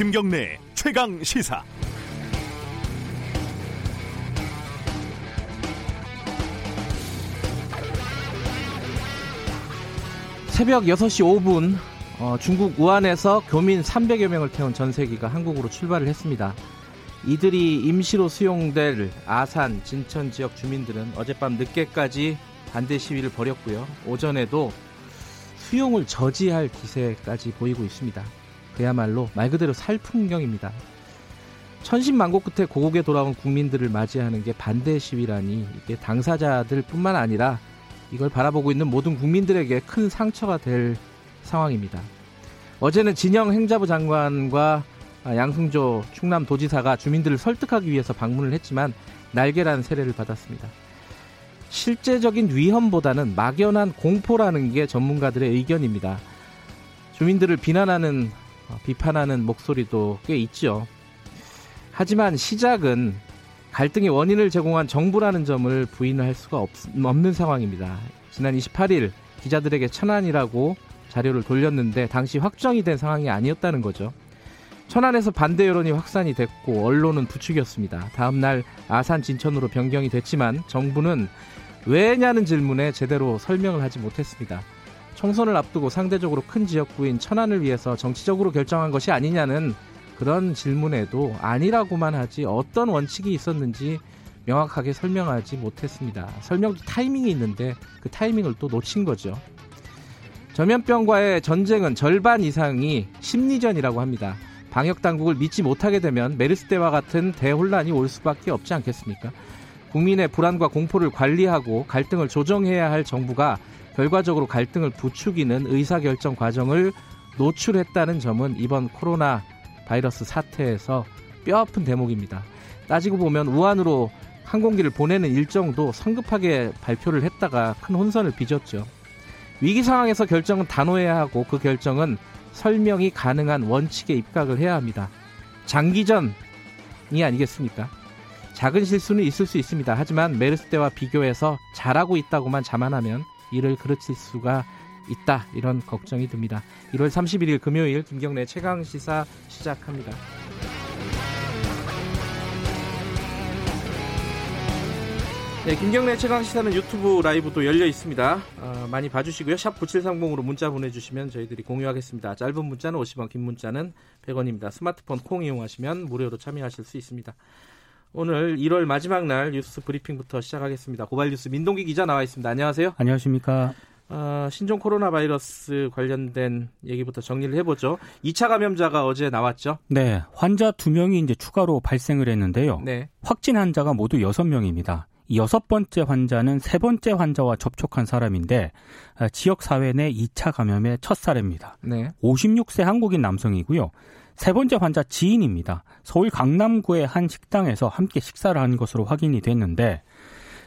김경래 최강 시사. 새벽 6시 5분 어, 중국 우한에서 교민 300여 명을 태운 전세기가 한국으로 출발을 했습니다. 이들이 임시로 수용될 아산, 진천 지역 주민들은 어젯밤 늦게까지 반대 시위를 벌였고요. 오전에도 수용을 저지할 기세까지 보이고 있습니다. 그야말로 말 그대로 살 풍경입니다. 천신만고 끝에 고국에 돌아온 국민들을 맞이하는 게 반대 시위라니 이게 당사자들뿐만 아니라 이걸 바라보고 있는 모든 국민들에게 큰 상처가 될 상황입니다. 어제는 진영 행자부 장관과 양승조 충남 도지사가 주민들을 설득하기 위해서 방문을 했지만 날개란 세례를 받았습니다. 실제적인 위험보다는 막연한 공포라는 게 전문가들의 의견입니다. 주민들을 비난하는 어, 비판하는 목소리도 꽤 있죠. 하지만 시작은 갈등의 원인을 제공한 정부라는 점을 부인할 수가 없, 없는 상황입니다. 지난 28일 기자들에게 천안이라고 자료를 돌렸는데 당시 확정이 된 상황이 아니었다는 거죠. 천안에서 반대 여론이 확산이 됐고 언론은 부추겼습니다. 다음 날 아산 진천으로 변경이 됐지만 정부는 왜냐는 질문에 제대로 설명을 하지 못했습니다. 총선을 앞두고 상대적으로 큰 지역구인 천안을 위해서 정치적으로 결정한 것이 아니냐는 그런 질문에도 아니라고만 하지 어떤 원칙이 있었는지 명확하게 설명하지 못했습니다. 설명도 타이밍이 있는데 그 타이밍을 또 놓친 거죠. 전염병과의 전쟁은 절반 이상이 심리전이라고 합니다. 방역 당국을 믿지 못하게 되면 메르스 때와 같은 대혼란이 올 수밖에 없지 않겠습니까? 국민의 불안과 공포를 관리하고 갈등을 조정해야 할 정부가 결과적으로 갈등을 부추기는 의사결정 과정을 노출했다는 점은 이번 코로나 바이러스 사태에서 뼈아픈 대목입니다. 따지고 보면 우한으로 항공기를 보내는 일정도 성급하게 발표를 했다가 큰 혼선을 빚었죠. 위기 상황에서 결정은 단호해야 하고 그 결정은 설명이 가능한 원칙에 입각을 해야 합니다. 장기전이 아니겠습니까? 작은 실수는 있을 수 있습니다. 하지만 메르스 때와 비교해서 잘하고 있다고만 자만하면 이를 그르칠 수가 있다. 이런 걱정이 듭니다. 1월 31일 금요일 김경래 최강 시사 시작합니다. 네, 김경래 최강 시사는 유튜브 라이브도 열려 있습니다. 어, 많이 봐주시고요. 샵 9730으로 문자 보내주시면 저희들이 공유하겠습니다. 짧은 문자는 50원, 긴 문자는 100원입니다. 스마트폰 콩 이용하시면 무료로 참여하실 수 있습니다. 오늘 1월 마지막 날 뉴스 브리핑부터 시작하겠습니다. 고발 뉴스 민동기 기자 나와 있습니다. 안녕하세요. 안녕하십니까. 어, 신종 코로나 바이러스 관련된 얘기부터 정리를 해보죠. 2차 감염자가 어제 나왔죠? 네. 환자 2명이 이제 추가로 발생을 했는데요. 네. 확진 환자가 모두 6명입니다. 여섯 번째 환자는 세 번째 환자와 접촉한 사람인데 아, 지역 사회 내 2차 감염의 첫 사례입니다. 네. 56세 한국인 남성이고요. 세 번째 환자 지인입니다. 서울 강남구의 한 식당에서 함께 식사를 한 것으로 확인이 됐는데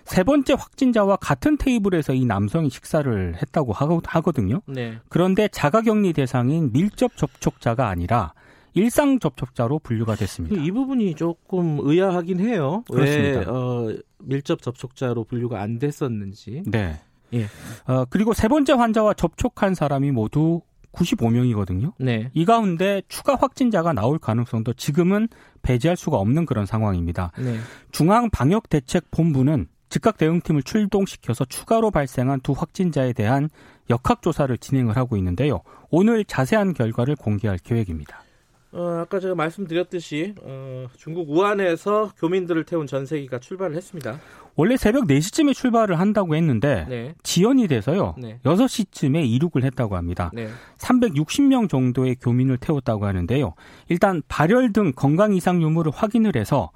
세 번째 확진자와 같은 테이블에서 이 남성이 식사를 했다고 하거든요. 네. 그런데 자가격리 대상인 밀접 접촉자가 아니라 일상 접촉자로 분류가 됐습니다. 이 부분이 조금 의아하긴 해요. 그렇습니다. 왜 어, 밀접 접촉자로 분류가 안 됐었는지. 네. 예. 어, 그리고 세 번째 환자와 접촉한 사람이 모두 95명이거든요. 네. 이 가운데 추가 확진자가 나올 가능성도 지금은 배제할 수가 없는 그런 상황입니다. 네. 중앙 방역 대책 본부는 즉각 대응팀을 출동시켜서 추가로 발생한 두 확진자에 대한 역학조사를 진행을 하고 있는데요. 오늘 자세한 결과를 공개할 계획입니다. 어, 아까 제가 말씀드렸듯이 어, 중국 우한에서 교민들을 태운 전세기가 출발을 했습니다. 원래 새벽 4시쯤에 출발을 한다고 했는데 네. 지연이 돼서요. 네. 6시쯤에 이륙을 했다고 합니다. 네. 360명 정도의 교민을 태웠다고 하는데요. 일단 발열 등 건강 이상 유무를 확인을 해서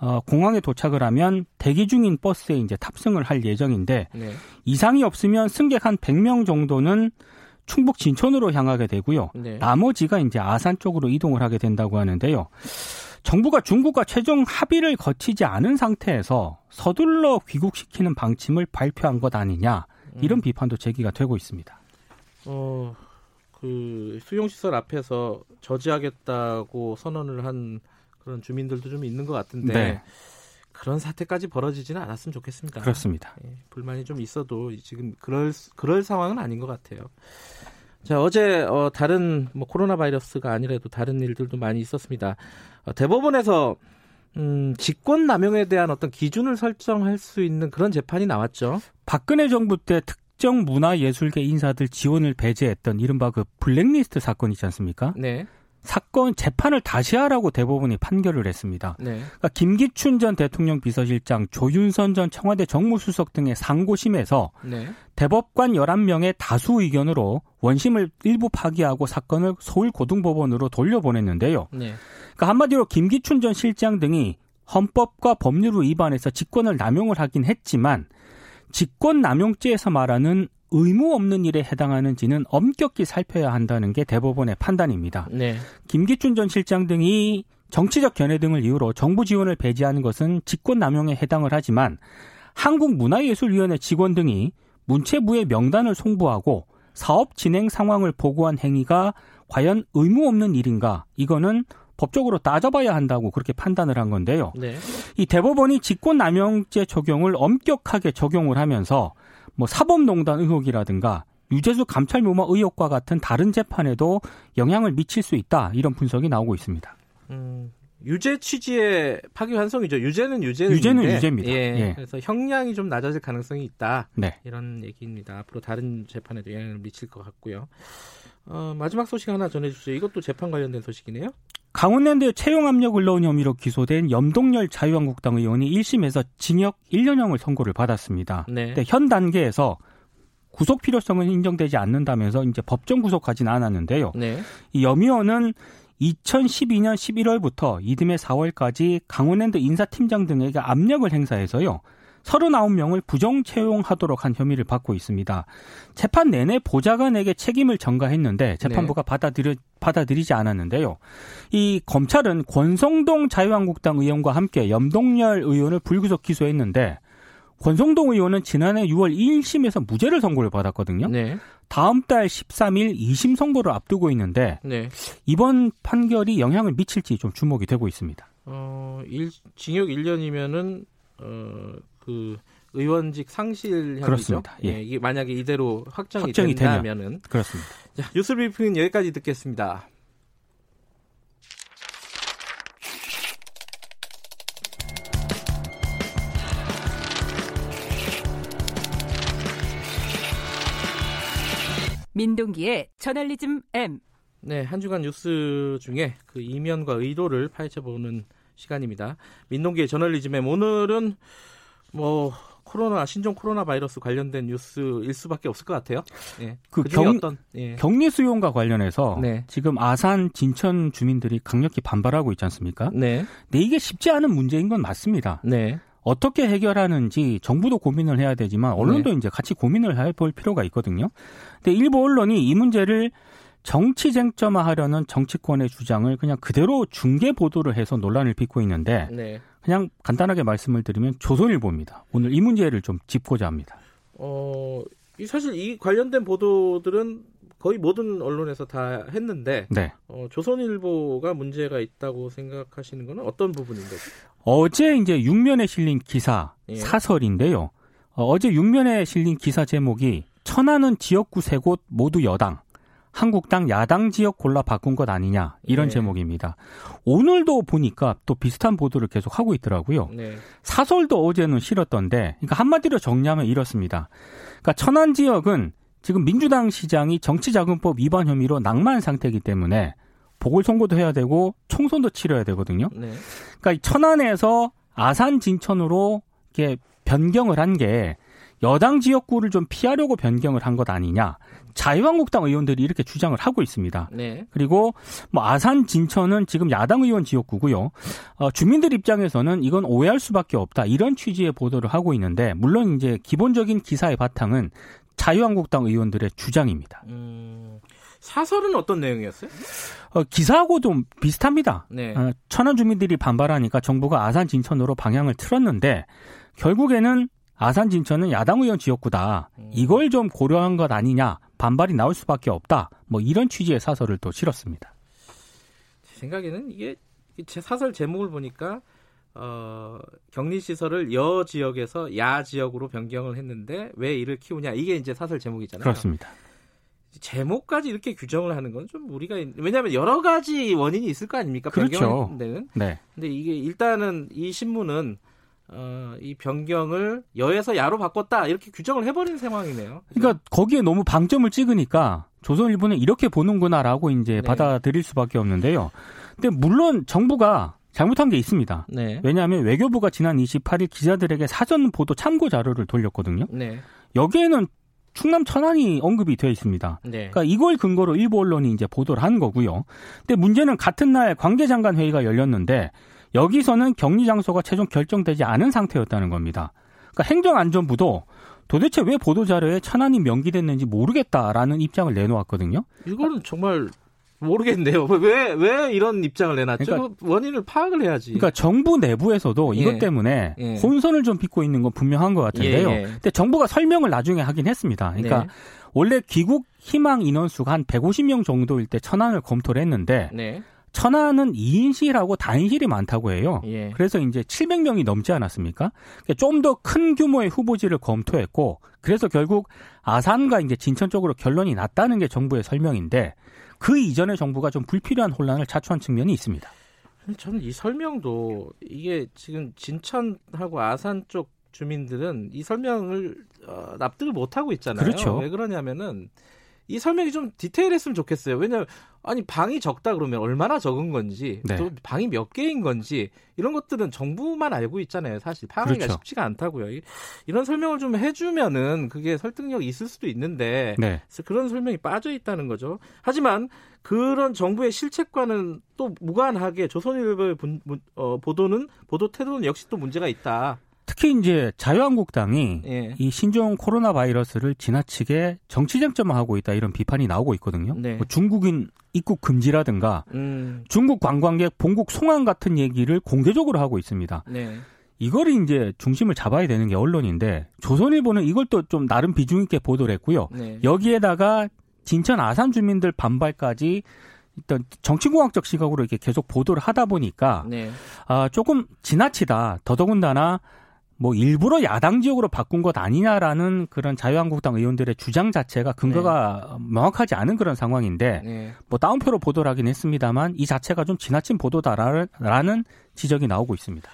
어, 공항에 도착을 하면 대기 중인 버스에 이제 탑승을 할 예정인데 네. 이상이 없으면 승객 한 100명 정도는 충북 진천으로 향하게 되고요. 네. 나머지가 이제 아산 쪽으로 이동을 하게 된다고 하는데요. 정부가 중국과 최종 합의를 거치지 않은 상태에서 서둘러 귀국시키는 방침을 발표한 것 아니냐 이런 음. 비판도 제기가 되고 있습니다. 어, 그 수용시설 앞에서 저지하겠다고 선언을 한 그런 주민들도 좀 있는 것 같은데 네. 그런 사태까지 벌어지지는 않았으면 좋겠습니다. 그렇습니다. 예, 불만이 좀 있어도 지금 그럴 그럴 상황은 아닌 것 같아요. 자 어제 어, 다른 뭐 코로나 바이러스가 아니라도 다른 일들도 많이 있었습니다. 어, 대법원에서 음, 직권 남용에 대한 어떤 기준을 설정할 수 있는 그런 재판이 나왔죠. 박근혜 정부 때 특정 문화예술계 인사들 지원을 배제했던 이른바 그 블랙리스트 사건 있지 않습니까? 네. 사건 재판을 다시 하라고 대법원이 판결을 했습니다. 네. 그러니까 김기춘 전 대통령 비서실장, 조윤선 전 청와대 정무수석 등의 상고심에서 네. 대법관 11명의 다수 의견으로 원심을 일부 파기하고 사건을 서울고등법원으로 돌려보냈는데요. 네. 그러니까 한마디로 김기춘 전 실장 등이 헌법과 법률을 위반해서 직권을 남용을 하긴 했지만 직권 남용죄에서 말하는 의무 없는 일에 해당하는지는 엄격히 살펴야 한다는 게 대법원의 판단입니다. 네. 김기춘 전 실장 등이 정치적 견해 등을 이유로 정부 지원을 배제하는 것은 직권 남용에 해당을 하지만 한국문화예술위원회 직원 등이 문체부의 명단을 송부하고 사업 진행 상황을 보고한 행위가 과연 의무 없는 일인가? 이거는 법적으로 따져봐야 한다고 그렇게 판단을 한 건데요. 네. 이 대법원이 직권남용죄 적용을 엄격하게 적용을 하면서 뭐 사법농단 의혹이라든가 유재수 감찰 묘마 의혹과 같은 다른 재판에도 영향을 미칠 수 있다 이런 분석이 나오고 있습니다. 음, 유죄 취지의 파기환송이죠. 유죄는 유죄인데 유죄는 유죄입니다. 예, 예. 그래서 형량이 좀 낮아질 가능성이 있다. 네. 이런 얘기입니다. 앞으로 다른 재판에도 영향을 미칠 것 같고요. 어, 마지막 소식 하나 전해주세요. 이것도 재판 관련된 소식이네요. 강원랜드 채용 압력을 넣은 혐의로 기소된 염동열 자유한국당 의원이 1심에서 징역 1년형을 선고를 받았습니다. 네. 현 단계에서 구속 필요성은 인정되지 않는다면서 이제 법정 구속하지는 않았는데요. 네. 이 염 의원은 2012년 11월부터 이듬해 4월까지 강원랜드 인사팀장 등에게 압력을 행사해서요. 39명을 부정 채용하도록 한 혐의를 받고 있습니다. 재판 내내 보좌관에게 책임을 전가했는데 재판부가 네. 받아들여, 받아들이지 않았는데요. 이 검찰은 권성동 자유한국당 의원과 함께 염동열 의원을 불구속 기소했는데 권성동 의원은 지난해 6월 1심에서 무죄를 선고를 받았거든요. 네. 다음 달 13일 2심 선고를 앞두고 있는데 네. 이번 판결이 영향을 미칠지 좀 주목이 되고 있습니다. 어, 일, 징역 1년이면은 어, 그 의원직 상실 혐의죠. 그렇습니다. 예. 예, 이게 만약에 이대로 확정이, 확정이 된다면은 되면. 그렇습니다. 자, 뉴스 브리핑은 여기까지 듣겠습니다. 민동기의 저널리즘 M. 네, 한 주간 뉴스 중에 그 이면과 의도를 파헤쳐 보는 시간입니다. 민동기의 저널리즘 M. 오늘은 뭐 코로나 신종 코로나 바이러스 관련된 뉴스일 수밖에 없을 것 같아요. 예. 그 경, 어떤, 예. 격리 수용과 관련해서 네. 지금 아산 진천 주민들이 강력히 반발하고 있지 않습니까? 네. 근데 이게 쉽지 않은 문제인 건 맞습니다. 네. 어떻게 해결하는지 정부도 고민을 해야 되지만 언론도 네. 이제 같이 고민을 해볼 필요가 있거든요. 근데 일부 언론이 이 문제를 정치 쟁점화하려는 정치권의 주장을 그냥 그대로 중계 보도를 해서 논란을 빚고 있는데 네. 그냥 간단하게 말씀을 드리면 조선일보입니다. 오늘 이 문제를 좀 짚고자 합니다. 어, 사실 이 관련된 보도들은 거의 모든 언론에서 다 했는데 네. 어, 조선일보가 문제가 있다고 생각하시는 것은 어떤 부분인가요? 어제 이제 육면에 실린 기사 예. 사설인데요. 어, 제 육면에 실린 기사 제목이 천안은 지역구 세 곳 모두 여당. 한국당 야당 지역 골라 바꾼 것 아니냐 이런 네. 제목입니다. 오늘도 보니까 또 비슷한 보도를 계속 하고 있더라고요. 네. 사설도 어제는 실었던데, 그러니까 한마디로 정리하면 이렇습니다. 그러니까 천안 지역은 지금 민주당 시장이 정치자금법 위반 혐의로 낭만 상태이기 때문에 보궐선거도 해야 되고 총선도 치러야 되거든요. 네. 그러니까 천안에서 아산 진천으로 이렇게 변경을 한 게 여당 지역구를 좀 피하려고 변경을 한 것 아니냐. 자유한국당 의원들이 이렇게 주장을 하고 있습니다. 네. 그리고 뭐 아산 진천은 지금 야당 의원 지역구고요. 어, 주민들 입장에서는 이건 오해할 수밖에 없다. 이런 취지의 보도를 하고 있는데 물론 이제 기본적인 기사의 바탕은 자유한국당 의원들의 주장입니다. 음, 사설은 어떤 내용이었어요? 어, 기사하고 좀 비슷합니다. 네. 어, 천안 주민들이 반발하니까 정부가 아산 진천으로 방향을 틀었는데 결국에는 아산 진천은 야당 의원 지역구다. 음. 이걸 좀 고려한 것 아니냐. 반발이 나올 수밖에 없다. 뭐 이런 취지의 사설을 또 실었습니다. 제 생각에는 이게 제 사설 제목을 보니까 어, 격리 시설을 여 지역에서 야 지역으로 변경을 했는데 왜 이를 키우냐 이게 이제 사설 제목이잖아요. 그렇습니다. 제목까지 이렇게 규정을 하는 건 좀 우리가 왜냐하면 여러 가지 원인이 있을 거 아닙니까? 그렇죠. 변경은. 네. 근데 이게 일단은 이 신문은 어, 이 변경을 여에서 야로 바꿨다 이렇게 규정을 해버린 상황이네요. 그러니까 거기에 너무 방점을 찍으니까 조선일보는 이렇게 보는구나라고 이제 네. 받아들일 수밖에 없는데요. 근데 물론 정부가 잘못한 게 있습니다. 네. 왜냐하면 외교부가 지난 28일 기자들에게 사전 보도 참고 자료를 돌렸거든요. 네. 여기에는 충남 천안이 언급이 되어 있습니다. 네. 그러니까 이걸 근거로 일부 언론이 이제 보도를 한 거고요. 근데 문제는 같은 날 관계장관 회의가 열렸는데 여기서는 격리 장소가 최종 결정되지 않은 상태였다는 겁니다. 그러니까 행정안전부도 도대체 왜 보도자료에 천안이 명기됐는지 모르겠다라는 입장을 내놓았거든요. 이거는 정말 모르겠는데요. 왜, 왜 이런 입장을 내놨죠? 그러니까, 원인을 파악을 해야지. 그러니까 정부 내부에서도 예. 이것 때문에 예. 혼선을 좀 빚고 있는 건 분명한 것 같은데요. 예, 예. 근데 정부가 설명을 나중에 하긴 했습니다. 그러니까 네. 원래 귀국 희망 인원수가 한 150명 정도일 때 천안을 검토를 했는데 네. 천안은 2인실하고 다인실이 많다고 해요. 예. 그래서 이제 700명이 넘지 않았습니까? 그러니까 좀더 큰 규모의 후보지를 검토했고, 그래서 결국 아산과 이제 진천 쪽으로 결론이 났다는 게 정부의 설명인데, 그 이전에 정부가 좀 불필요한 혼란을 자초한 측면이 있습니다. 저는 이 설명도 이게 지금 진천하고 아산 쪽 주민들은 이 설명을 어, 납득을 못 하고 있잖아요. 그렇죠. 왜 그러냐면은 이 설명이 좀 디테일했으면 좋겠어요. 왜냐하면 아니 방이 적다 그러면 얼마나 적은 건지 네. 또 방이 몇 개인 건지 이런 것들은 정부만 알고 있잖아요. 사실 파악하기가 그렇죠. 쉽지가 않다고요. 이런 설명을 좀 해주면은 그게 설득력이 있을 수도 있는데 네. 그런 설명이 빠져 있다는 거죠. 하지만 그런 정부의 실책과는 또 무관하게 조선일보의 어, 보도는 보도 태도는 역시 또 문제가 있다. 특히 이제 자유한국당이 예. 이 신종 코로나 바이러스를 지나치게 정치 쟁점화하고 있다 이런 비판이 나오고 있거든요. 네. 뭐 중국인 입국 금지라든가 음. 중국 관광객 본국 송환 같은 얘기를 공개적으로 하고 있습니다. 네. 이걸 이제 중심을 잡아야 되는 게 언론인데 조선일보는 이걸 또 좀 나름 비중 있게 보도를 했고요. 네. 여기에다가 진천 아산 주민들 반발까지 일단 정치공학적 시각으로 이렇게 계속 보도를 하다 보니까 네. 아, 조금 지나치다. 더더군다나 뭐 일부러 야당 지역으로 바꾼 것 아니냐라는 그런 자유한국당 의원들의 주장 자체가 근거가 네. 명확하지 않은 그런 상황인데 네. 뭐 다운표로 보도를 하긴 했습니다만 이 자체가 좀 지나친 보도다라는 지적이 나오고 있습니다.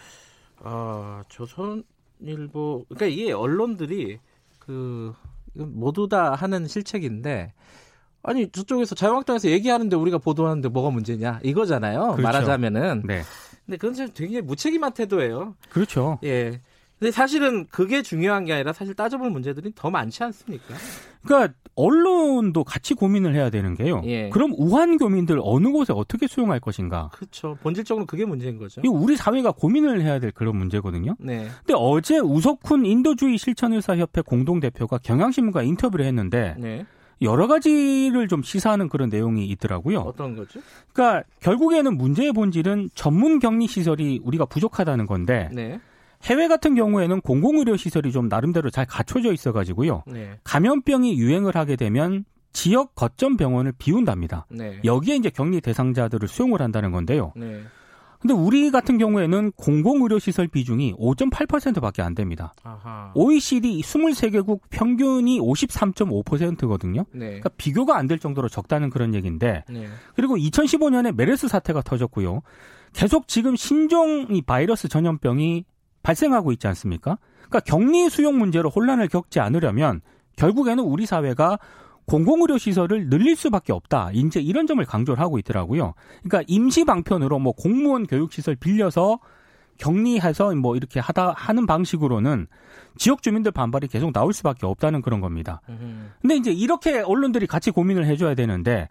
아 조선일보 그러니까 이게 언론들이 그 모두 다 하는 실책인데 아니 저쪽에서 자유한국당에서 얘기하는데 우리가 보도하는데 뭐가 문제냐 이거잖아요 그렇죠. 말하자면은 네. 근데 그건 굉장히 무책임한 태도예요. 그렇죠. 예. 근데 사실은 그게 중요한 게 아니라 사실 따져볼 문제들이 더 많지 않습니까? 그러니까 언론도 같이 고민을 해야 되는 게요. 예. 그럼 우한 교민들 어느 곳에 어떻게 수용할 것인가? 그렇죠. 본질적으로 그게 문제인 거죠. 이 우리 사회가 고민을 해야 될 그런 문제거든요. 네. 근데 어제 우석훈 인도주의 실천의사협회 공동 대표가 경향신문과 인터뷰를 했는데 네. 여러 가지를 좀 시사하는 그런 내용이 있더라고요. 어떤 거죠? 그러니까 결국에는 문제의 본질은 전문 격리 시설이 우리가 부족하다는 건데 네. 해외 같은 경우에는 공공의료 시설이 좀 나름대로 잘 갖춰져 있어 가지고요. 네. 감염병이 유행을 하게 되면 지역 거점 병원을 비운답니다. 네. 여기에 이제 격리 대상자들을 수용을 한다는 건데요. 네. 근데 우리 같은 경우에는 공공의료시설 비중이 5.8%밖에 안 됩니다. 아하. OECD 23개국 평균이 53.5%거든요. 네. 그러니까 비교가 안 될 정도로 적다는 그런 얘기인데. 네. 그리고 2015년에 메르스 사태가 터졌고요. 계속 지금 신종 이 바이러스 전염병이 발생하고 있지 않습니까? 그러니까 격리 수용 문제로 혼란을 겪지 않으려면 결국에는 우리 사회가 공공의료 시설을 늘릴 수밖에 없다. 이제 이런 점을 강조를 하고 있더라고요. 그러니까 임시 방편으로 뭐 공무원 교육 시설 빌려서 격리해서 뭐 이렇게 하다 하는 방식으로는 지역 주민들 반발이 계속 나올 수밖에 없다는 그런 겁니다. 근데 이제 이렇게 언론들이 같이 고민을 해줘야 되는데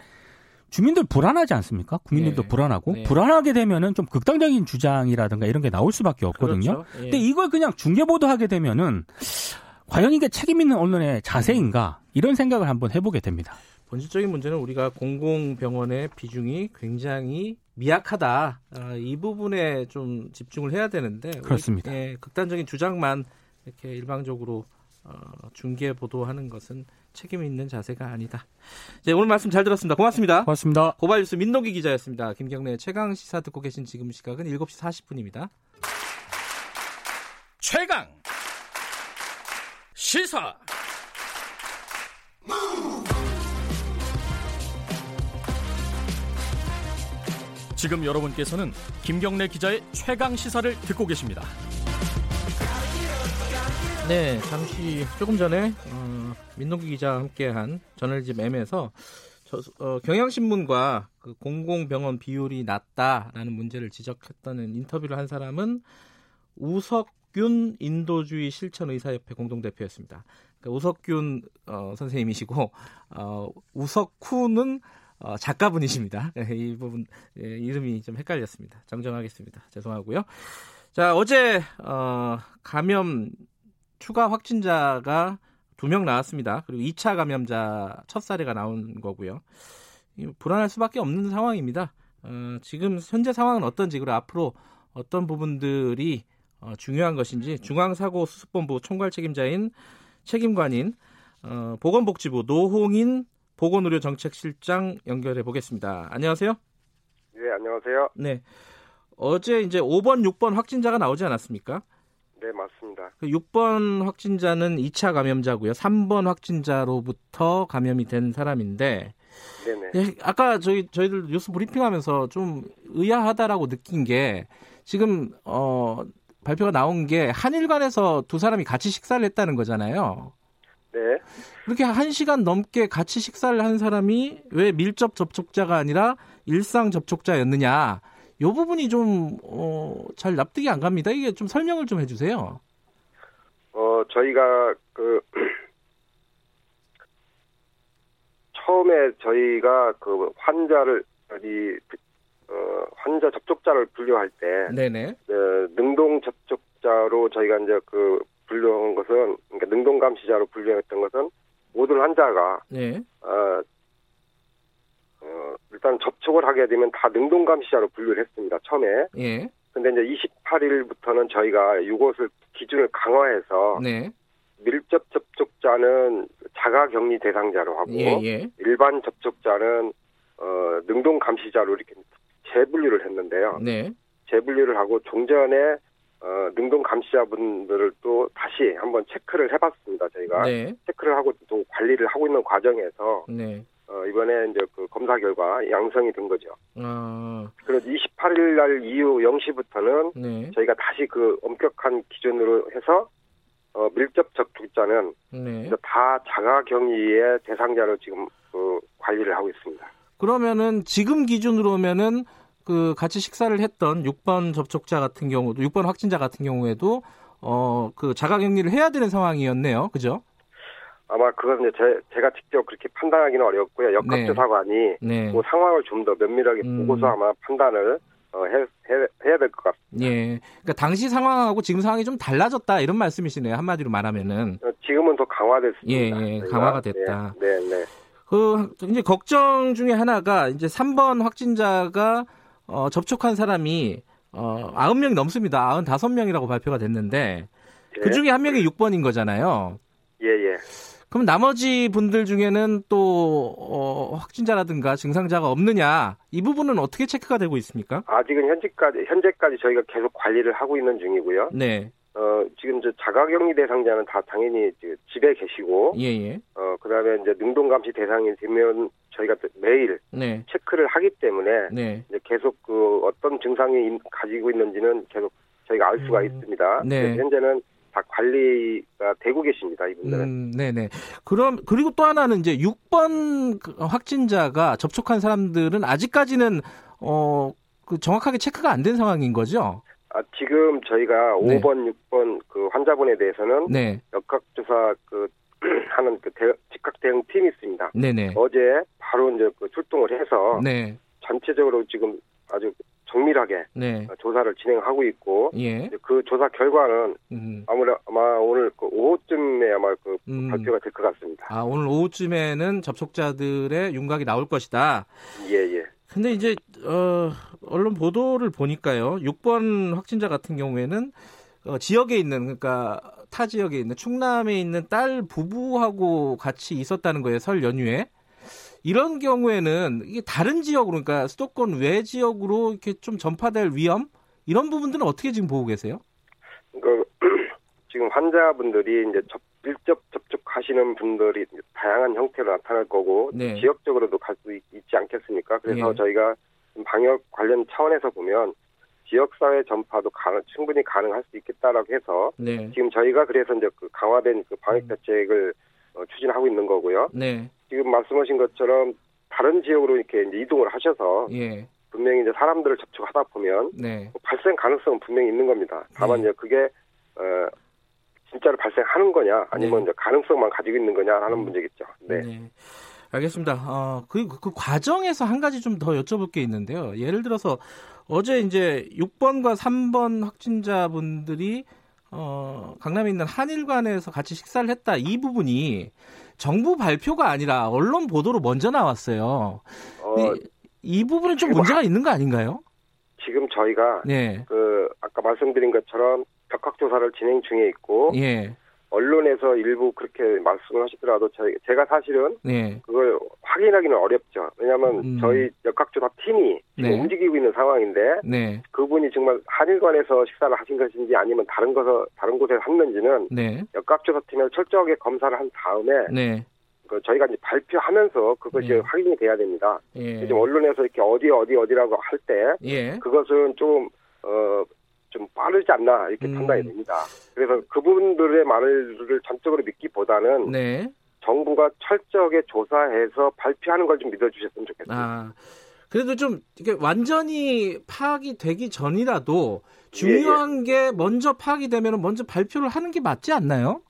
주민들 불안하지 않습니까? 국민들도 네. 불안하고 네. 불안하게 되면은 좀 극단적인 주장이라든가 이런 게 나올 수밖에 없거든요. 그렇죠. 예. 근데 이걸 그냥 중계 보도하게 되면은 과연 이게 책임 있는 언론의 자세인가 이런 생각을 한번 해보게 됩니다. 본질적인 문제는 우리가 공공병원의 비중이 굉장히 미약하다. 아, 이 부분에 좀 집중을 해야 되는데 그렇습니다. 우리, 예, 극단적인 주장만 이렇게 일방적으로 어, 중계 보도하는 것은 책임 있는 자세가 아니다. 네, 오늘 말씀 잘 들었습니다. 고맙습니다. 고맙습니다. 고발뉴스 민노기 기자였습니다. 김경래 최강 시사 듣고 계신 지금 시각은 7시 40분입니다. 최강 시사 지금 여러분께서는 김경래 기자의 최강 시사를 듣고 계십니다. 네, 잠시 조금 전에 어, 민동기 기자와 함께한 저널리즘 M에서 저, 어, 경향신문과 그 공공병원 비율이 낮다라는 문제를 지적했다는 인터뷰를 한 사람은 우석균 인도주의 실천의사협회 공동대표였습니다. 그러니까 우석균 어, 선생님이시고 어, 우석후는 어, 작가분이십니다. 네, 이 부분 예, 이름이 좀 헷갈렸습니다. 정정하겠습니다. 죄송하고요. 자 어제 어, 감염 추가 확진자가 두 명 나왔습니다. 그리고 2차 감염자 첫 사례가 나온 거고요. 불안할 수밖에 없는 상황입니다. 어, 지금 현재 상황은 어떤지 그리고 앞으로 어떤 부분들이 어, 중요한 것인지 중앙사고수습본부 총괄 책임자인 책임관인 어, 보건복지부 노홍인 보건의료정책실장 연결해 보겠습니다. 안녕하세요. 네, 안녕하세요. 네. 어제 이제 5번, 6번 확진자가 나오지 않았습니까? 네, 맞습니다. 그 6번 확진자는 2차 감염자고요. 3번 확진자로부터 감염이 된 사람인데 네네. 예, 아까 저희 저희들 뉴스 브리핑하면서 좀 의아하다라고 느낀 게 지금 어 발표가 나온 게 한일 간에서 두 사람이 같이 식사를 했다는 거잖아요. 네. 그렇게 한 시간 넘게 같이 식사를 한 사람이 왜 밀접 접촉자가 아니라 일상 접촉자였느냐. 요 부분이 좀, 어, 잘 납득이 안 갑니다. 이게 좀 설명을 좀 해주세요. 어, 저희가 그, 처음에 저희가 그 환자를, 이, 어, 환자 접촉자를 분류할 때. 네네. 어, 능동 접촉자로 저희가 이제 그 분류한 것은, 그러니까 능동 감시자로 분류했던 것은 모든 환자가. 네. 어, 어, 일단 접촉을 하게 되면 다 능동 감시자로 분류를 했습니다. 처음에. 예. 근데 이제 28일부터는 저희가 이것을 기준을 강화해서 네. 밀접 접촉자는 자가 격리 대상자로 하고 예, 예. 일반 접촉자는 어, 능동 감시자로 이렇게 재분류를 했는데요. 네. 재분류를 하고 종전에 어, 능동 감시자분들을 또 다시 한번 체크를 해봤습니다. 저희가 네. 체크를 하고 또 관리를 하고 있는 과정에서 네. 어, 이번에 이제 그 검사 결과 양성이 된 거죠. 어. 그래서 28일 날 이후 0시부터는 네. 저희가 다시 그 엄격한 기준으로 해서 어, 밀접 접촉자는 네. 다 자가격리의 대상자로 지금 그 관리를 하고 있습니다. 그러면은 지금 기준으로면은 그 같이 식사를 했던 6번 접촉자 같은 경우도 6번 확진자 같은 경우에도 어 그 자가격리를 해야 되는 상황이었네요. 그죠? 아마 그건 이제 제, 가 직접 그렇게 판단하기는 어렵고요. 역학조사관이 네. 네. 그 상황을 좀 더 면밀하게 음. 보고서 아마 판단을 어, 해, 해, 해 야 될 것 같습니다. 예. 그러니까 당시 상황하고 지금 상황이 좀 달라졌다 이런 말씀이시네요. 한마디로 말하면은. 어, 지금은 더 강화됐습니다. 예, 예. 강화가 됐다. 네, 네, 네. 그 이제 걱정 중에 하나가 이제 3번 확진자가 어, 접촉한 사람이 어, 90명이 넘습니다. 95명이라고 발표가 됐는데 예. 그 중에 한 명이 6번인 거잖아요. 예, 예. 그럼 나머지 분들 중에는 또 어, 확진자라든가 증상자가 없느냐 이 부분은 어떻게 체크가 되고 있습니까? 아직은 현재까지 현재까지 저희가 계속 관리를 하고 있는 중이고요. 네. 어 지금 저 자가격리 대상자는 다 당연히 집에 계시고, 예예. 예. 어 그 다음에 이제 능동 감시 대상이 되면 저희가 매일 네. 체크를 하기 때문에 네. 이제 계속 그 어떤 증상이 가지고 있는지는 계속 저희가 알 수가 음, 있습니다. 네. 현재는 다 관리가 되고 계십니다. 이분들은. 음, 네네. 그럼 그리고 또 하나는 이제 6번 그 확진자가 접촉한 사람들은 아직까지는 어 그 정확하게 체크가 안 된 상황인 거죠? 아, 지금 저희가 네. 5번, 6번 그 환자분에 대해서는 네. 역학조사 그 하는 그 대, 즉각 대응 팀이 있습니다. 네네. 어제 바로 이제 그 출동을 해서 네. 전체적으로 지금 아주 정밀하게 네. 조사를 진행하고 있고 예. 그 조사 결과는 음. 아무래 아마 오늘 그 오후쯤에 아마 그 음. 발표가 될 것 같습니다. 아 오늘 오후쯤에는 접촉자들의 윤곽이 나올 것이다. 예예. 예. 근데 이제 어, 언론 보도를 보니까요, 6번 확진자 같은 경우에는 어, 지역에 있는 그러니까 타 지역에 있는 충남에 있는 딸 부부하고 같이 있었다는 거예요 설 연휴에. 이런 경우에는 이게 다른 지역으로 그러니까 수도권 외 지역으로 이렇게 좀 전파될 위험 이런 부분들은 어떻게 지금 보고 계세요? 그 지금 환자분들이 이제 접, 밀접 접촉하시는 분들이 다양한 형태로 나타날 거고 네. 지역적으로도 갈 수 있지 않겠습니까? 그래서 네. 저희가 방역 관련 차원에서 보면 지역사회 전파도 가능, 충분히 가능할 수 있겠다라고 해서 네. 지금 저희가 그래서 이제 그 강화된 그 방역 음. 대책을 어, 추진하고 있는 거고요. 네. 지금 말씀하신 것처럼 다른 지역으로 이렇게 이동을 하셔서 예. 분명히 이제 사람들을 접촉하다 보면 네. 뭐 발생 가능성은 분명히 있는 겁니다. 다만 네. 이제 그게 어, 진짜로 발생하는 거냐 아니면 네. 이제 가능성만 가지고 있는 거냐 하는 음. 문제겠죠. 네. 네. 알겠습니다. 어, 그, 그 과정에서 한 가지 좀 더 여쭤볼 게 있는데요. 예를 들어서 어제 이제 6번과 3번 확진자분들이 어, 강남에 있는 한일관에서 같이 식사를 했다. 이 부분이 정부 발표가 아니라 언론 보도로 먼저 나왔어요. 어, 이, 이 부분은 좀 문제가 있는 거 아닌가요? 지금 저희가 네. 그 아까 말씀드린 것처럼 벽학 조사를 진행 중에 있고 예. 언론에서 일부 그렇게 말씀을 하시더라도 저희, 제가 사실은 네. 그걸 확인하기는 어렵죠. 왜냐하면 음. 저희 역학조사 팀이 지금 네. 움직이고 있는 상황인데 네. 그분이 정말 한일관에서 식사를 하신 것인지 아니면 다른 곳서 다른 곳에서 했는지는 네. 역학조사 팀을 철저하게 검사를 한 다음에 네. 그 저희가 이제 발표하면서 그것이 예. 확인이 돼야 됩니다. 예. 지금 언론에서 이렇게 어디 어디 어디라고 할때 예. 그것은 좀 어, 좀 빠르지 않나 이렇게 음. 판단이 됩니다. 그래서 그분들의 말을 전적으로 믿기보다는 네. 정부가 철저하게 조사해서 발표하는 걸 좀 믿어주셨으면 좋겠습니다. 아, 그래도 좀 이게 완전히 파악이 되기 전이라도 중요한 예, 예. 게 먼저 파악이 되면 먼저 발표를 하는 게 맞지 않나요?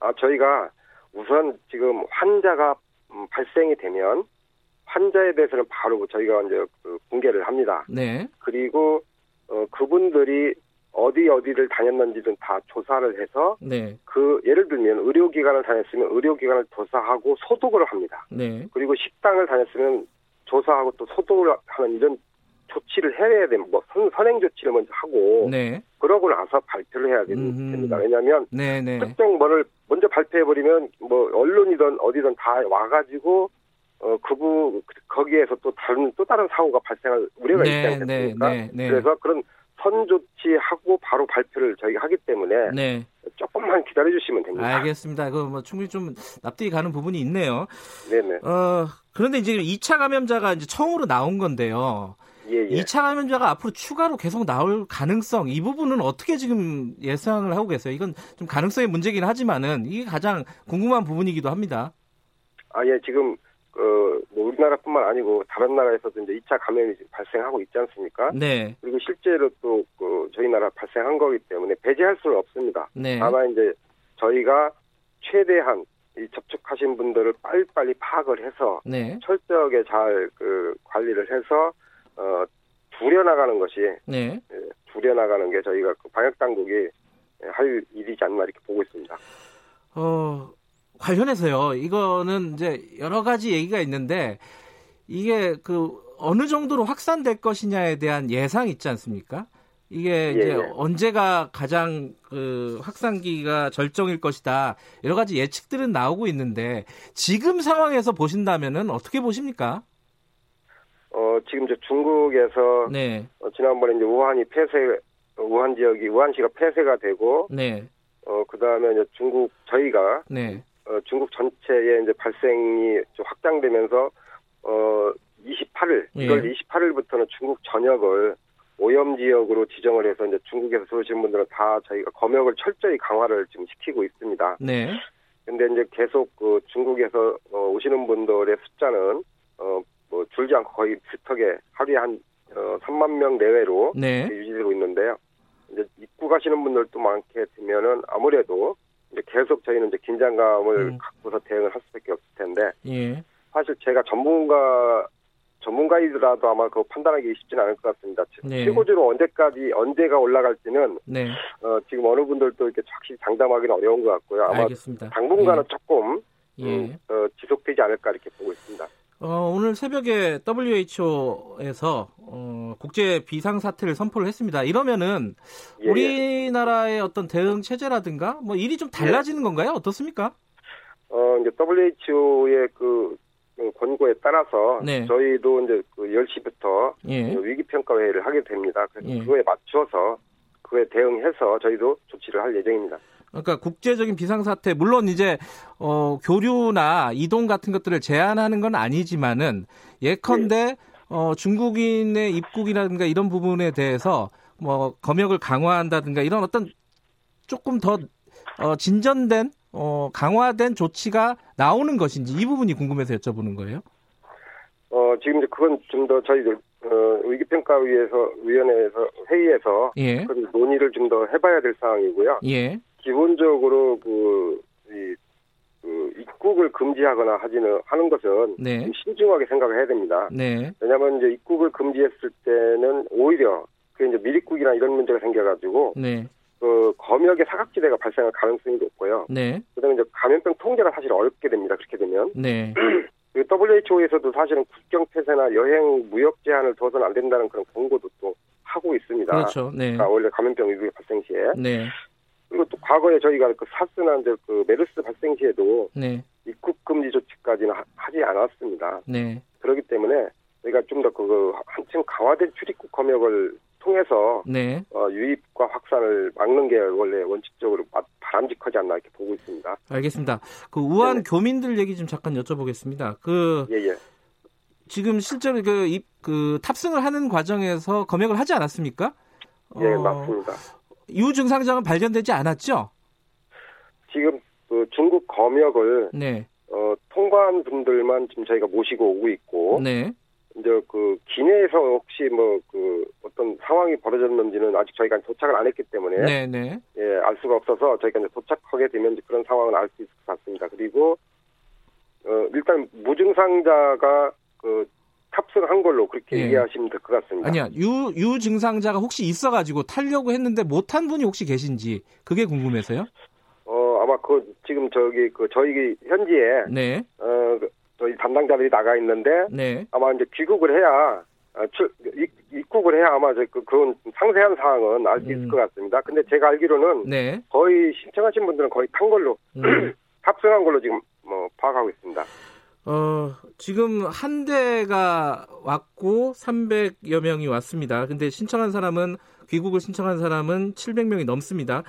아 저희가 우선 지금 환자가 음, 발생이 되면 환자에 대해서는 바로 저희가 이제 그 공개를 합니다. 네. 그리고 어, 그분들이 어디 어디를 다녔는지는 다 조사를 해서 네. 그 예를 들면 의료기관을 다녔으면 의료기관을 조사하고 소독을 합니다. 네. 그리고 식당을 다녔으면 조사하고 또 소독을 하는 이런 조치를 해야 됩니다. 뭐 선, 선행 조치를 먼저 하고 네. 그러고 나서 발표를 해야 됩니다. 왜냐하면 네, 네. 특정 뭐를 먼저 발표해 버리면 뭐 언론이든 어디든 다 와가지고 어 그부 거기에서 또 다른 또 다른 사고가 발생할 우려가 네, 있지 않겠습니까? 네, 네, 네, 그래서 그런 선 조치하고 바로 발표를 저희가 하기 때문에 네. 조금만 기다려 주시면 됩니다. 알겠습니다. 그 뭐 충분히 좀 납득이 가는 부분이 있네요. 네 네. 어 그런데 이제 2차 감염자가 이제 처음으로 나온 건데요. 예, 예. 2차 감염자가 앞으로 추가로 계속 나올 가능성 이 부분은 어떻게 지금 예상을 하고 계세요? 이건 좀 가능성의 문제긴 하지만은 이게 가장 궁금한 부분이기도 합니다. 아, 예, 지금 어, 뭐 우리나라뿐만 아니고 다른 나라에서도 이제 2차 감염이 발생하고 있지 않습니까? 네. 그리고 실제로 또 그 저희 나라 발생한 거기 때문에 배제할 수는 없습니다. 네. 다만 이제 저희가 최대한 이 접촉하신 분들을 빨리빨리 파악을 해서 네. 철저하게 잘 그 관리를 해서 어 줄여나가는 것이 네. 예, 줄여나가는 게 저희가 그 방역 당국이 할 일이지 않나 이렇게 보고 있습니다. 어 관련해서요. 이거는 이제 여러 가지 얘기가 있는데 이게 그 어느 정도로 확산될 것이냐에 대한 예상 있지 않습니까? 이게 예, 이제 예. 언제가 가장 그 확산기가 절정일 것이다. 여러 가지 예측들은 나오고 있는데 지금 상황에서 보신다면은 어떻게 보십니까? 어, 지금 이제 중국에서 네. 어, 지난번에 이제 우한이 폐쇄 우한 지역이 우한시가 폐쇄가 되고 네. 어, 그다음에 이제 중국 저희가 네. 어, 중국 전체에 이제 발생이 좀 확장되면서 어 28일 예. 1월 28일부터는 중국 전역을 오염 지역으로 지정을 해서 이제 중국에서 들어오신 분들은 다 저희가 검역을 철저히 강화를 지금 시키고 있습니다. 네. 근데 이제 계속 그 중국에서 어, 오시는 분들의 숫자는 어 뭐 줄지 않고 거의 비슷하게 하루에 한 어, 3만 명 내외로 네. 유지되고 있는데요. 이제 입국 하시는 분들도 많게 되면은 아무래도 이제 계속 저희는 이제 긴장감을 음. 갖고서 대응을 할 수밖에 없을 텐데 예. 사실 제가 전문가 전문가이더라도 아마 그 판단하기 쉽지는 않을 것 같습니다. 네. 최고조로 언제까지 언제가 올라갈지는 네. 어, 지금 어느 분들도 이렇게 확실히 장담하기는 어려운 것 같고요. 아마 알겠습니다. 당분간은 예. 조금 예. 음, 어, 지속되지 않을까 이렇게 보고 있습니다. 어, 오늘 새벽에 WHO에서 어, 국제 비상 사태를 선포를 했습니다. 이러면은 예. 우리나라의 어떤 대응 체제라든가 뭐 일이 좀 달라지는 예. 건가요? 어떻습니까? 어, 이제 WHO의 그, 그 권고에 따라서 네. 저희도 이제 그 10시부터 예. 그 위기 평가 회의를 하게 됩니다. 그래서 예. 그거에 맞춰서 그에 대응해서 저희도 조치를 할 예정입니다. 그러니까 국제적인 비상사태 물론 이제 어, 교류나 이동 같은 것들을 제한하는 건 아니지만은 예컨대 네. 어, 중국인의 입국이라든가 이런 부분에 대해서 뭐 검역을 강화한다든가 이런 어떤 조금 더 어, 진전된 어, 강화된 조치가 나오는 것인지 이 부분이 궁금해서 여쭤보는 거예요. 어, 지금 이제 그건 좀 더 저희들 어, 위기평가위에서 위원회에서 회의에서 예. 그 논의를 좀 더 해봐야 될 상황이고요. 예. 기본적으로 그, 이, 그 입국을 금지하거나 하지는 하는 것은 네. 신중하게 생각을 해야 됩니다. 네. 왜냐하면 이제 입국을 금지했을 때는 오히려 그 이제 미입국이나 이런 문제가 생겨가지고 네. 그 검역의 사각지대가 발생할 가능성이 높고요. 네. 그다음에 이제 감염병 통제가 사실 어렵게 됩니다. 그렇게 되면. 네. 그 WHO에서도 사실은 국경 폐쇄나 여행 무역 제한을 둬서는 안 된다는 그런 권고도 또 하고 있습니다. 그렇죠. 네. 그러니까 원래 감염병 위기 발생 시에. 네. 그리고 또 과거에 저희가 그 사스나 이제 그 메르스 발생 시에도 네. 입국 금지 조치까지는 하, 지 않았습니다. 네. 그렇기 때문에 저희가 좀 더 그 한층 강화된 출입국 검역을 통해서 네. 어, 유입과 확산을 막는 게 원래 원칙적으로 바람직하지 않나 이렇게 보고 있습니다. 알겠습니다. 그 우한 네. 교민들 얘기 좀 잠깐 여쭤보겠습니다. 그 예, 예. 지금 실제로 그, 입, 그 탑승을 하는 과정에서 검역을 하지 않았습니까? 예, 어, 맞습니다. 유 증상자는 발견되지 않았죠? 지금 그 중국 검역을 네. 어, 통과한 분들만 지금 저희가 모시고 오고 있고 네. 이제 그 기내에서 혹시 뭐 그 어떤 상황이 벌어졌는지는 아직 저희가 도착을 안 했기 때문에 네네. 네. 예, 알 수가 없어서 저희가 이제 도착하게 되면 그런 상황은 알 수 있을 것 같습니다. 그리고 어 일단 무증상자가 그 탑승한 걸로 그렇게 예. 이해하시면 될 것 같습니다. 아니야 유 유 증상자가 혹시 있어가지고 타려고 했는데 못한 분이 혹시 계신지 그게 궁금해서요. 어 아마 그 지금 저기 그 저희 현지에 네. 어그 저희 담당자들이 나가 있는데 네. 아마 이제 귀국을 해야 아, 출, 입국을 해야 아마 그, 그런 상세한 사항은 알 수 있을 음. 것 같습니다. 근데 제가 알기로는 네. 거의 신청하신 분들은 거의 탄 걸로 음. 탑승한 걸로 지금 뭐 파악하고 있습니다. 어, 지금 한 대가 왔고 300여 명이 왔습니다. 근데 신청한 사람은 귀국을 신청한 사람은 700명이 넘습니다.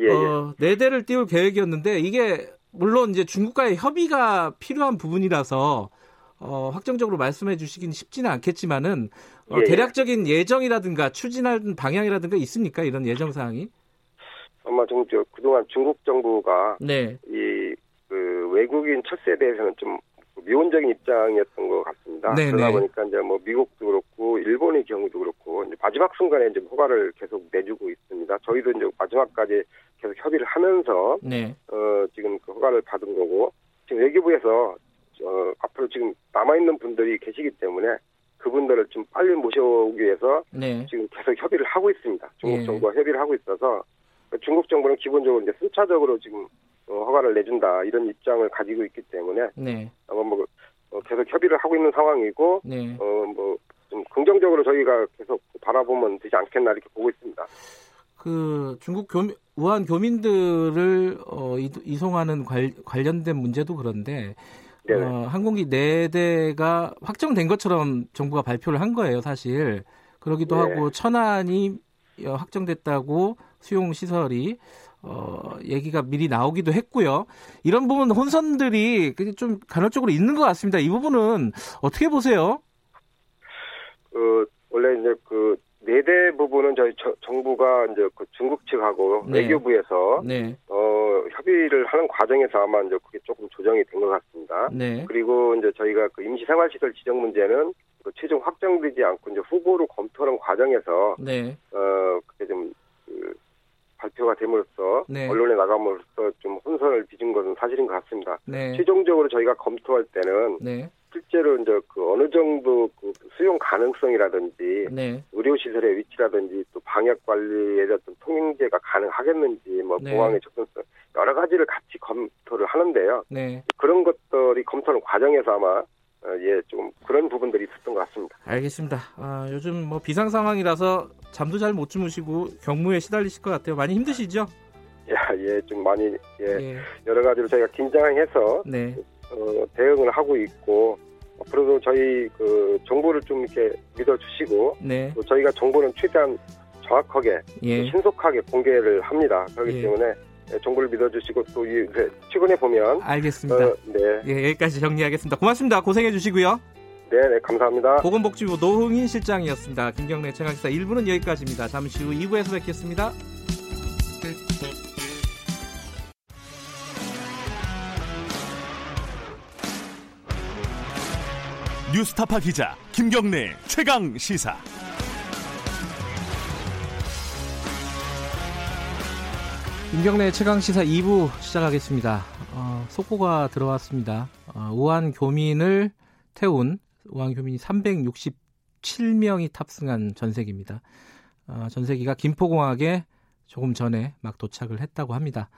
예, 예. 어, 네 대를 띄울 계획이었는데 이게 물론 이제 중국과의 협의가 필요한 부분이라서 어, 확정적으로 말씀해 주시긴 쉽지는 않겠지만은 어, 예, 예. 대략적인 예정이라든가 추진하는 방향이라든가 있습니까? 이런 예정 사항이? 아마 좀 저, 그동안 중국 정부가 네. 이그 외국인 철새에 대해서는 좀 미온적인 입장이었던 것 같습니다. 네네. 그러다 네. 보니까 이제 뭐 미국도 그렇고 일본의 경우도 그렇고 이제 마지막 순간에 이제 허가를 계속 내주고 있습니다. 저희도 이제 마지막까지 계속 협의를 하면서 네. 어 지금 그 허가를 받은 거고 지금 외교부에서 어 앞으로 지금 남아 있는 분들이 계시기 때문에 그분들을 좀 빨리 모셔오기 위해서 네. 지금 계속 협의를 하고 있습니다. 중국 네. 정부와 협의를 하고 있어서 중국 정부는 기본적으로 이제 순차적으로 지금 어, 허가를 내준다 이런 입장을 가지고 있기 때문에 네. 아마 뭐 어, 계속 협의를 하고 있는 상황이고 네. 어뭐 좀 긍정적으로 저희가 계속 바라보면 되지 않겠나 이렇게 보고 있습니다. 그 중국 교민, 우한 교민들을 어, 이송하는 관, 관련된 문제도 그런데 어, 항공기 4대가 확정된 것처럼 정부가 발표를 한 거예요, 사실. 그러기도 네. 하고 천안이 확정됐다고 수용 시설이 어, 얘기가 미리 나오기도 했고요. 이런 부분 혼선들이 좀 간헐적으로 있는 것 같습니다. 이 부분은 어떻게 보세요? 그 원래 이제 그 네대 부분은 저희 저, 정부가 이제 그 중국 측하고 네. 외교부에서 네. 어 협의를 하는 과정에서 아마 이제 그게 조금 조정이 된 것 같습니다. 네. 그리고 이제 저희가 그 임시생활시설 지정 문제는 그 최종 확정되지 않고 이제 후보로 검토하는 과정에서 네. 어 그게 좀 그, 발표가 됨으로써 네. 언론에 나감으로써 좀 혼선을 빚은 것은 사실인 것 같습니다. 네. 최종적으로 저희가 검토할 때는 네. 실제로 이제 그 어느 정도 그 수용 가능성이라든지 네. 의료 시설의 위치라든지 또 방역 관리에 대한 통행제가 가능하겠는지 뭐 네. 공항의 접근성 여러 가지를 같이 검토를 하는데요. 네. 그런 것들이 검토하는 과정에서 아마 어, 예, 좀 그런 부분들이 있었던 것 같습니다. 알겠습니다. 아, 요즘 뭐 비상 상황이라서 잠도 잘 못 주무시고 경무에 시달리실 것 같아요. 많이 힘드시죠? 야, 예, 좀 많이 예, 예. 여러 가지로 저희가 긴장해서 네. 어, 대응을 하고 있고 앞으로도 저희 그 정보를 좀 이렇게 믿어주시고 네. 또 저희가 정보는 최대한 정확하게 예. 신속하게 공개를 합니다. 그렇기 예. 때문에 네, 정보를 믿어주시고 또 최근에 보면 알겠습니다. 어, 네. 예, 여기까지 정리하겠습니다. 고맙습니다. 고생해 주시고요. 네, 네, 감사합니다. 보건복지부 노흥인 실장이었습니다. 김경래 최강기사 1부는 여기까지입니다. 잠시 후 2부에서 뵙겠습니다. 뉴스타파 기자 김경래 최강 시사. 김경래 최강 시사 2부 시작하겠습니다. 어, 속보가 들어왔습니다. 어, 우한 교민을 태운 우한 교민이 367명이 탑승한 전세기입니다. 어, 전세기가 김포공항에 조금 전에 막 도착을 했다고 합니다.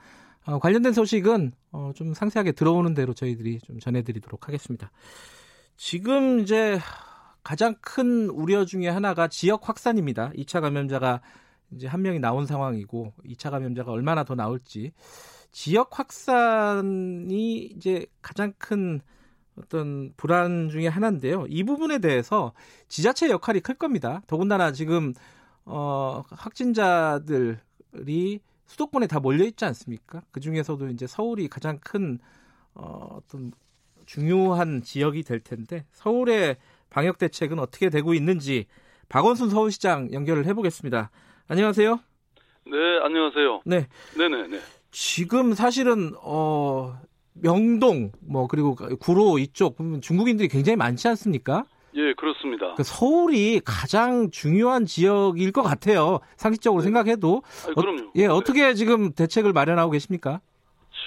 어, 관련된 소식은 어, 좀 상세하게 들어오는 대로 저희들이 좀 전해드리도록 하겠습니다. 지금 이제 가장 큰 우려 중에 하나가 지역 확산입니다. 2차 감염자가 이제 한 명이 나온 상황이고 2차 감염자가 얼마나 더 나올지 지역 확산이 이제 가장 큰 어떤 불안 중의 하나인데요. 이 부분에 대해서 지자체 역할이 클 겁니다. 더군다나 지금 어 확진자들이 수도권에 다 몰려 있지 않습니까? 그 중에서도 이제 서울이 가장 큰 어, 어떤 중요한 지역이 될 텐데 서울의 방역 대책은 어떻게 되고 있는지 박원순 서울시장 연결을 해보겠습니다. 안녕하세요. 네, 안녕하세요. 네, 네네 네. 지금 사실은 어 명동 뭐 그리고 구로 이쪽 중국인들이 굉장히 많지 않습니까? 예, 그렇습니다. 그 서울이 가장 중요한 지역일 것 같아요. 상식적으로 네. 생각해도. 아 그럼요. 어, 예, 어떻게 지금 대책을 마련하고 계십니까?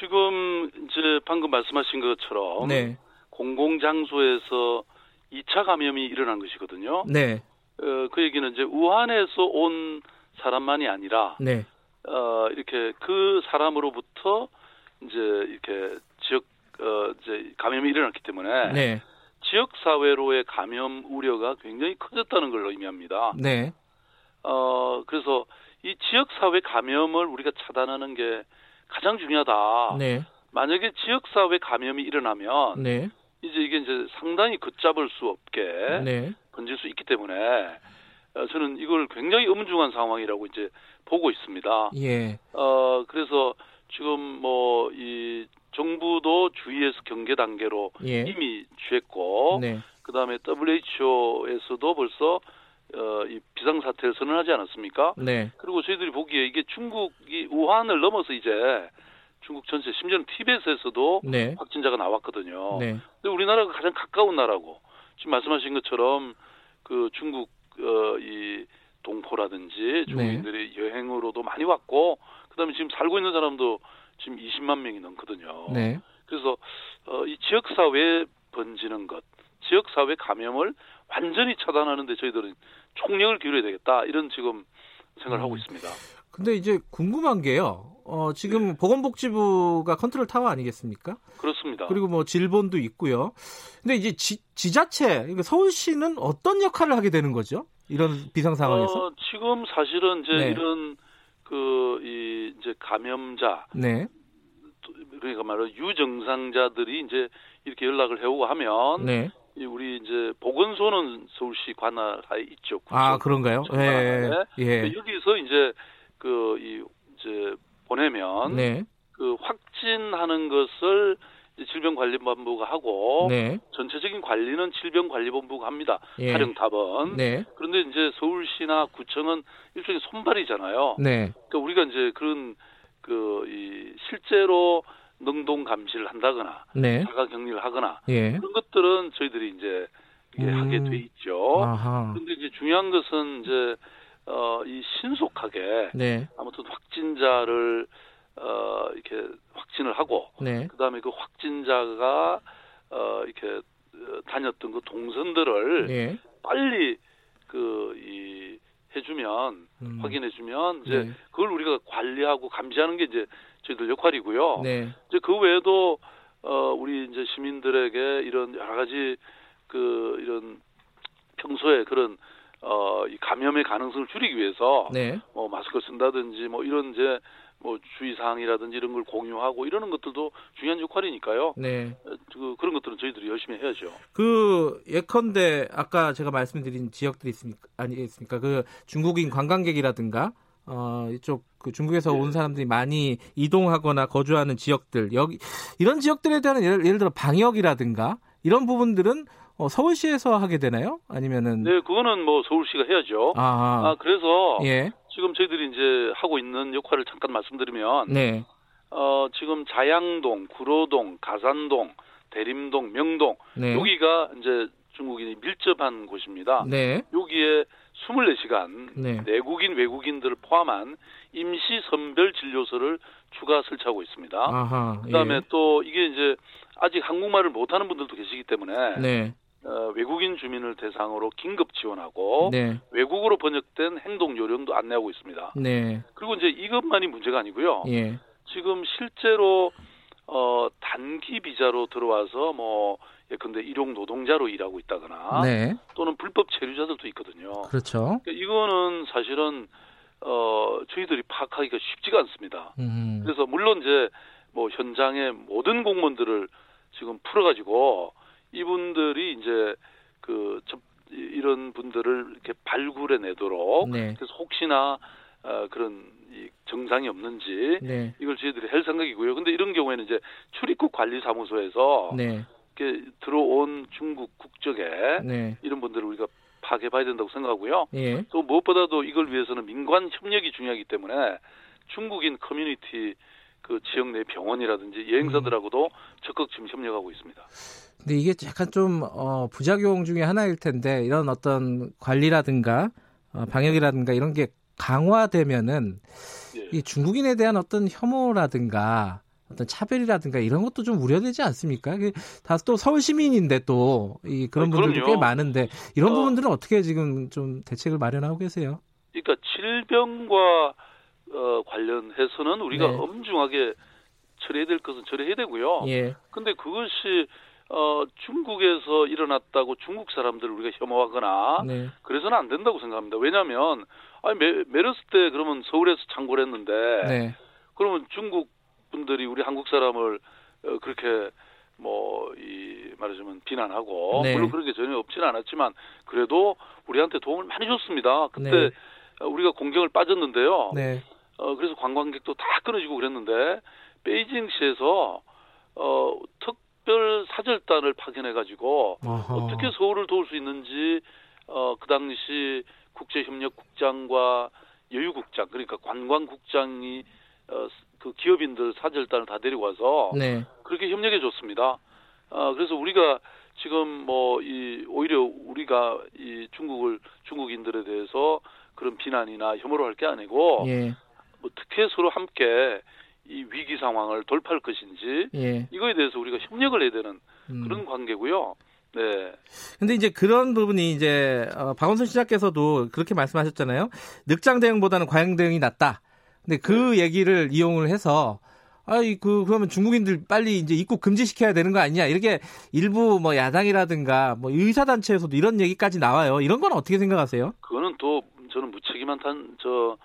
지금 이제 방금 말씀하신 것처럼 네. 공공장소에서 2차 감염이 일어난 것이거든요. 네. 어, 그 얘기는 이제 우한에서 온 사람만이 아니라 네. 어, 이렇게 그 사람으로부터 이제 이렇게 지역 어, 이제 감염이 일어났기 때문에 네. 지역 사회로의 감염 우려가 굉장히 커졌다는 걸 의미합니다. 네. 어, 그래서 이 지역 사회 감염을 우리가 차단하는 게 가장 중요하다. 네. 만약에 지역 사회 감염이 일어나면 네. 이제 이게 이제 상당히 걷잡을 수 없게 네. 번질 수 있기 때문에 어, 저는 이걸 굉장히 엄중한 상황이라고 이제 보고 있습니다. 예. 어 그래서 지금 뭐 이 정부도 주의해서 경계 단계로 예. 이미 취했고 네. 그다음에 WHO에서도 벌써 어, 이 비상 사태를 선언하지 않았습니까? 네. 그리고 저희들이 보기에 이게 중국이 우한을 넘어서 이제 중국 전체 심지어는 티벳에서도 네. 확진자가 나왔거든요. 네. 근데 우리나라가 가장 가까운 나라고 지금 말씀하신 것처럼 그 중국 어, 이 동포라든지 중국인들이 네. 여행으로도 많이 왔고 그다음에 지금 살고 있는 사람도 지금 20만 명이 넘거든요. 네. 그래서 어, 이 지역 사회에 번지는 것, 지역 사회 감염을 완전히 차단하는데 저희들은 총력을 기울여야 되겠다 이런 지금 생각을 음. 하고 있습니다. 근데 이제 궁금한 게요. 어, 지금 네. 보건복지부가 컨트롤 타워 아니겠습니까? 그렇습니다. 그리고 뭐 질본도 있고요. 근데 이제 지, 지자체, 그러니까 서울시는 어떤 역할을 하게 되는 거죠? 이런 비상 상황에서? 어, 지금 사실은 이제 네. 이런 그, 이, 이제 감염자. 네. 그러니까 말로 유증상자들이 이제 이렇게 연락을 해오고 하면. 네. 우리 이제 보건소는 서울시 관할하에 있죠. 아, 그런가요? 예. 예. 여기서 이제 그, 이, 이제 보내면. 네. 그 확진하는 것을 질병관리본부가 하고 네. 전체적인 관리는 질병관리본부가 합니다. 예. 사령탑은. 네. 그런데 이제 서울시나 구청은 일종의 손발이잖아요. 네. 그러니까 우리가 이제 그런 그 이 실제로 능동 감시를 한다거나 네. 자가 격리를 하거나 예. 그런 것들은 저희들이 이제 음. 하게 돼 있죠. 아하. 그런데 이제 중요한 것은 이제 어 이 신속하게 네. 아무튼 확진자를 어 이렇게 확진을 하고 네. 그다음에 그 확진자가 어 이렇게 다녔던 그 동선들을 예. 빨리 그 이 해주면 음. 확인해주면 이제 네. 그걸 우리가 관리하고 감시하는 게 이제 저희들 역할이고요. 네. 이제 그 외에도 어 우리 이제 시민들에게 이런 여러 가지 그 이런 평소에 그런 어 이 감염의 가능성을 줄이기 위해서 네. 뭐 마스크 쓴다든지 뭐 이런 이제 뭐 주의 사항이라든지 이런 걸 공유하고 이러는 것들도 중요한 역할이니까요. 네. 그 그런 것들은 저희들이 열심히 해야죠. 그 예컨대 아까 제가 말씀드린 지역들이 있습니까? 아니겠습니까? 그 중국인 관광객이라든가 어 이쪽 그 중국에서 네. 온 사람들이 많이 이동하거나 거주하는 지역들 여기 이런 지역들에 대한 예를, 예를 들어 방역이라든가 이런 부분들은 어, 서울시에서 하게 되나요? 아니면은 네, 그거는 뭐 서울시가 해야죠. 아, 아 그래서 예. 지금 저희들이 이제 하고 있는 역할을 잠깐 말씀드리면 네. 어, 지금 자양동, 구로동, 가산동, 대림동, 명동 네. 여기가 이제 중국인이 밀접한 곳입니다. 네. 여기에 24시간 네. 내국인 외국인들을 포함한 임시 선별 진료소를 추가 설치하고 있습니다. 아하, 그다음에 예. 또 이게 이제 아직 한국말을 못하는 분들도 계시기 때문에 네. 어, 외국인 주민을 대상으로 긴급 지원하고 네. 외국어로 번역된 행동 요령도 안내하고 있습니다. 네. 그리고 이제 이것만이 문제가 아니고요. 예. 지금 실제로 어, 단기 비자로 들어와서 뭐 예컨대 일용 노동자로 일하고 있다거나 네. 또는 불법 체류자들도 있거든요. 그렇죠. 그러니까 이거는 사실은 어 저희들이 파악하기가 쉽지가 않습니다. 음. 그래서 물론 이제 뭐 현장의 모든 공무원들을 지금 풀어가지고 이분들이 이제 그 이런 분들을 이렇게 발굴해 내도록 네. 그래서 혹시나 어, 그런 이 정상이 없는지 네. 이걸 저희들이 할 생각이고요. 근데 이런 경우에는 이제 출입국 관리사무소에서 네. 이렇게 들어온 중국 국적의 네. 이런 분들을 우리가 파악해봐야 된다고 생각하고요. 예. 또 무엇보다도 이걸 위해서는 민관 협력이 중요하기 때문에 중국인 커뮤니티 그 지역 내 병원이라든지 여행사들하고도 음. 적극 지금 협력하고 있습니다. 근데 이게 약간 좀 어, 부작용 중에 하나일 텐데 이런 어떤 관리라든가 어, 방역이라든가 이런 게 강화되면은 예. 이 중국인에 대한 어떤 혐오라든가 어떤 차별이라든가 이런 것도 좀 우려되지 않습니까? 다또 서울 시민인데 또 이 그런 분들도 꽤 많은데 이런 어, 부분들은 어떻게 지금 좀 대책을 마련하고 계세요? 그러니까 질병과 어, 관련해서는 우리가 네. 엄중하게 처리해야 될 것은 처리해야 되고요. 예. 근데 그것이 어, 중국에서 일어났다고 중국 사람들을 우리가 혐오하거나 네. 그래서는 안 된다고 생각합니다. 왜냐하면 아니 메, 메르스 때 그러면 서울에서 창고를 했는데 네. 그러면 중국 분들이 우리 한국 사람을 어, 그렇게 뭐 이 말하자면 비난하고 네. 물론 그런 게 전혀 없지는 않았지만 그래도 우리한테 도움을 많이 줬습니다. 그때 네. 우리가 공경을 빠졌는데요. 네. 어 그래서 관광객도 다 끊어지고 그랬는데 베이징시에서 어 특별 사절단을 파견해 가지고 어떻게 서울을 도울 수 있는지 어 그 당시 국제협력국장과 여유국장 그러니까 관광국장이 어, 그 기업인들 사절단을 다 데리고 와서 네. 그렇게 협력해 줬습니다. 어, 그래서 우리가 지금 뭐 이 오히려 우리가 이 중국을 중국인들에 대해서 그런 비난이나 혐오를 할 게 아니고 예. 어떻게 서로 함께 이 위기 상황을 돌파할 것인지 예. 이거에 대해서 우리가 협력을 해야 되는 음. 그런 관계고요. 네. 근데 이제 그런 부분이 이제 어, 박원순 시장께서도 그렇게 말씀하셨잖아요. 늑장 대응보다는 과잉 대응이 낫다. 근데 그 네. 얘기를 이용을 해서 아이 그 그러면 중국인들 빨리 이제 입국 금지시켜야 되는 거 아니냐 이렇게 일부 뭐 야당이라든가 뭐 의사 단체에서도 이런 얘기까지 나와요. 이런 건 어떻게 생각하세요? 그거는 또 저는 무책임한 단저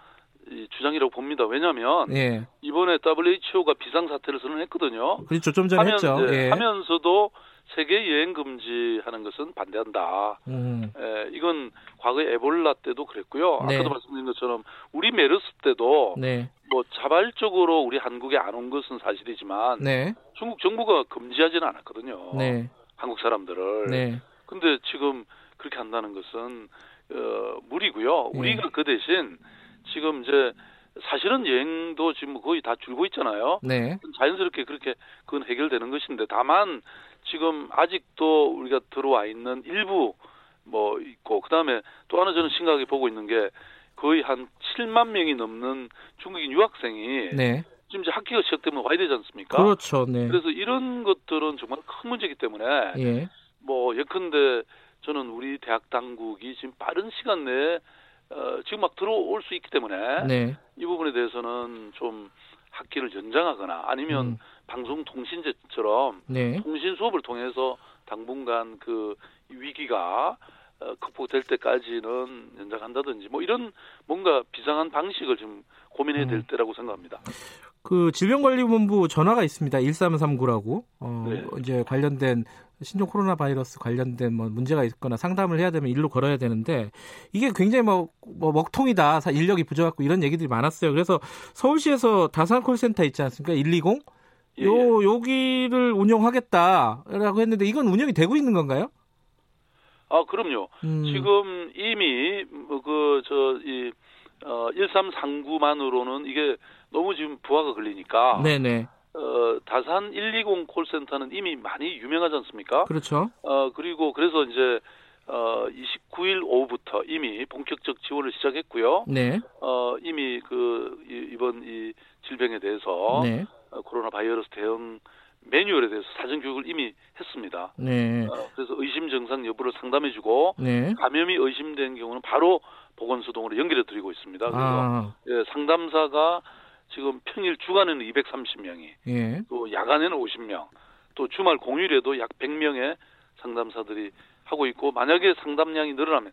주장이라고 봅니다. 왜냐하면 예. 이번에 WHO가 비상 사태를 선언했거든요. 그렇죠. 좀 전에 하면, 했죠. 예. 하면서도 세계 여행 금지하는 것은 반대한다. 음. 에, 이건 과거에 에볼라 때도 그랬고요. 네. 아까도 말씀드린 것처럼 우리 메르스 때도 네. 뭐 자발적으로 우리 한국에 안 온 것은 사실이지만 네. 중국 정부가 금지하지는 않았거든요. 네. 한국 사람들을. 네. 근데 지금 그렇게 한다는 것은 어, 무리고요. 네. 우리가 그 대신 지금 이제 사실은 여행도 지금 거의 다 줄고 있잖아요. 네. 자연스럽게 그렇게 그건 해결되는 것인데 다만 지금 아직도 우리가 들어와 있는 일부 뭐 있고 그다음에 또 하나 저는 심각하게 보고 있는 게 거의 한 7만 명이 넘는 중국인 유학생이 네. 지금 이제 학기가 시작되면 와야 되지 않습니까? 그렇죠. 네. 그래서 이런 것들은 정말 큰 문제이기 때문에 예. 뭐 예컨대 저는 우리 대학 당국이 지금 빠른 시간 내에 어, 지금 막 들어올 수 있기 때문에 네. 이 부분에 대해서는 좀 학기를 연장하거나 아니면 음. 방송통신제처럼 네. 통신 수업을 통해서 당분간 그 위기가 어, 극복될 때까지는 연장한다든지 뭐 이런 뭔가 비상한 방식을 좀 고민해야 될 음. 때라고 생각합니다. 그 질병관리본부 전화가 있습니다. 1339라고 어, 네. 이제 관련된 신종 코로나 바이러스 관련된 뭐 문제가 있거나 상담을 해야 되면 일로 걸어야 되는데 이게 굉장히 뭐, 뭐 먹통이다 인력이 부족하고 이런 얘기들이 많았어요. 그래서 서울시에서 다산 콜센터 있지 않습니까? 120 예, 요, 예. 여기를 운영하겠다라고 했는데 이건 운영이 되고 있는 건가요? 아, 그럼요. 음. 지금 이미 뭐 그저이 어 1339만으로는 이게 너무 지금 부하가 걸리니까 네네. 어, 다산 120 콜센터는 이미 많이 유명하지 않습니까? 그렇죠. 어, 그리고 그래서 이제 어, 29일 오후부터 이미 본격적 지원을 시작했고요. 네. 어, 이미 그 이번 이 질병에 대해서 네. 어, 코로나 바이러스 대응 매뉴얼에 대해서 사전 교육을 이미 했습니다. 네. 어, 그래서 의심 증상 여부를 상담해주고 네. 감염이 의심된 경우는 바로 보건소 동으로 연결해 드리고 있습니다. 그래서 아. 예, 상담사가 지금 평일 주간에는 230명이, 예. 또 야간에는 50명, 또 주말 공휴일에도 약 100명의 상담사들이 하고 있고 만약에 상담량이 늘어나면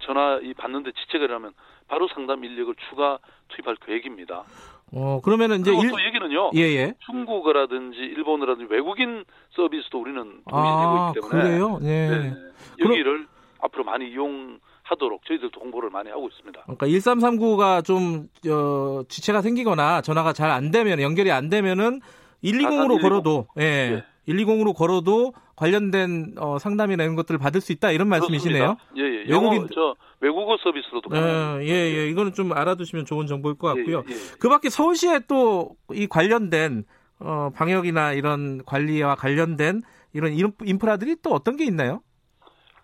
전화 이 받는데 지체가 일어나면 바로 상담 인력을 추가 투입할 계획입니다. 어 그러면은 이제 일... 또 얘기는요. 예, 예. 중국어라든지 일본어라든지 외국인 서비스도 우리는 동시에 아, 되고 있기 때문에 그래요? 네. 네. 여기를 그럼... 앞으로 많이 이용 하도록 저희들도 홍보를 많이 하고 있습니다. 그러니까 1339가 좀 어, 지체가 생기거나 전화가 잘 안 되면 연결이 안 되면은 120으로 걸어도 예. 예. 120으로 걸어도 관련된 어, 상담이나 이런 것들을 받을 수 있다 이런 말씀이시네요. 예, 예. 외국인 영어, 저 외국어 서비스로도 예, 예, 예. 이거는 좀 알아두시면 좋은 정보일 것 같고요. 예, 예, 예. 그밖에 서울시에 또 이 관련된 어, 방역이나 이런 관리와 관련된 이런 인프라들이 또 어떤 게 있나요?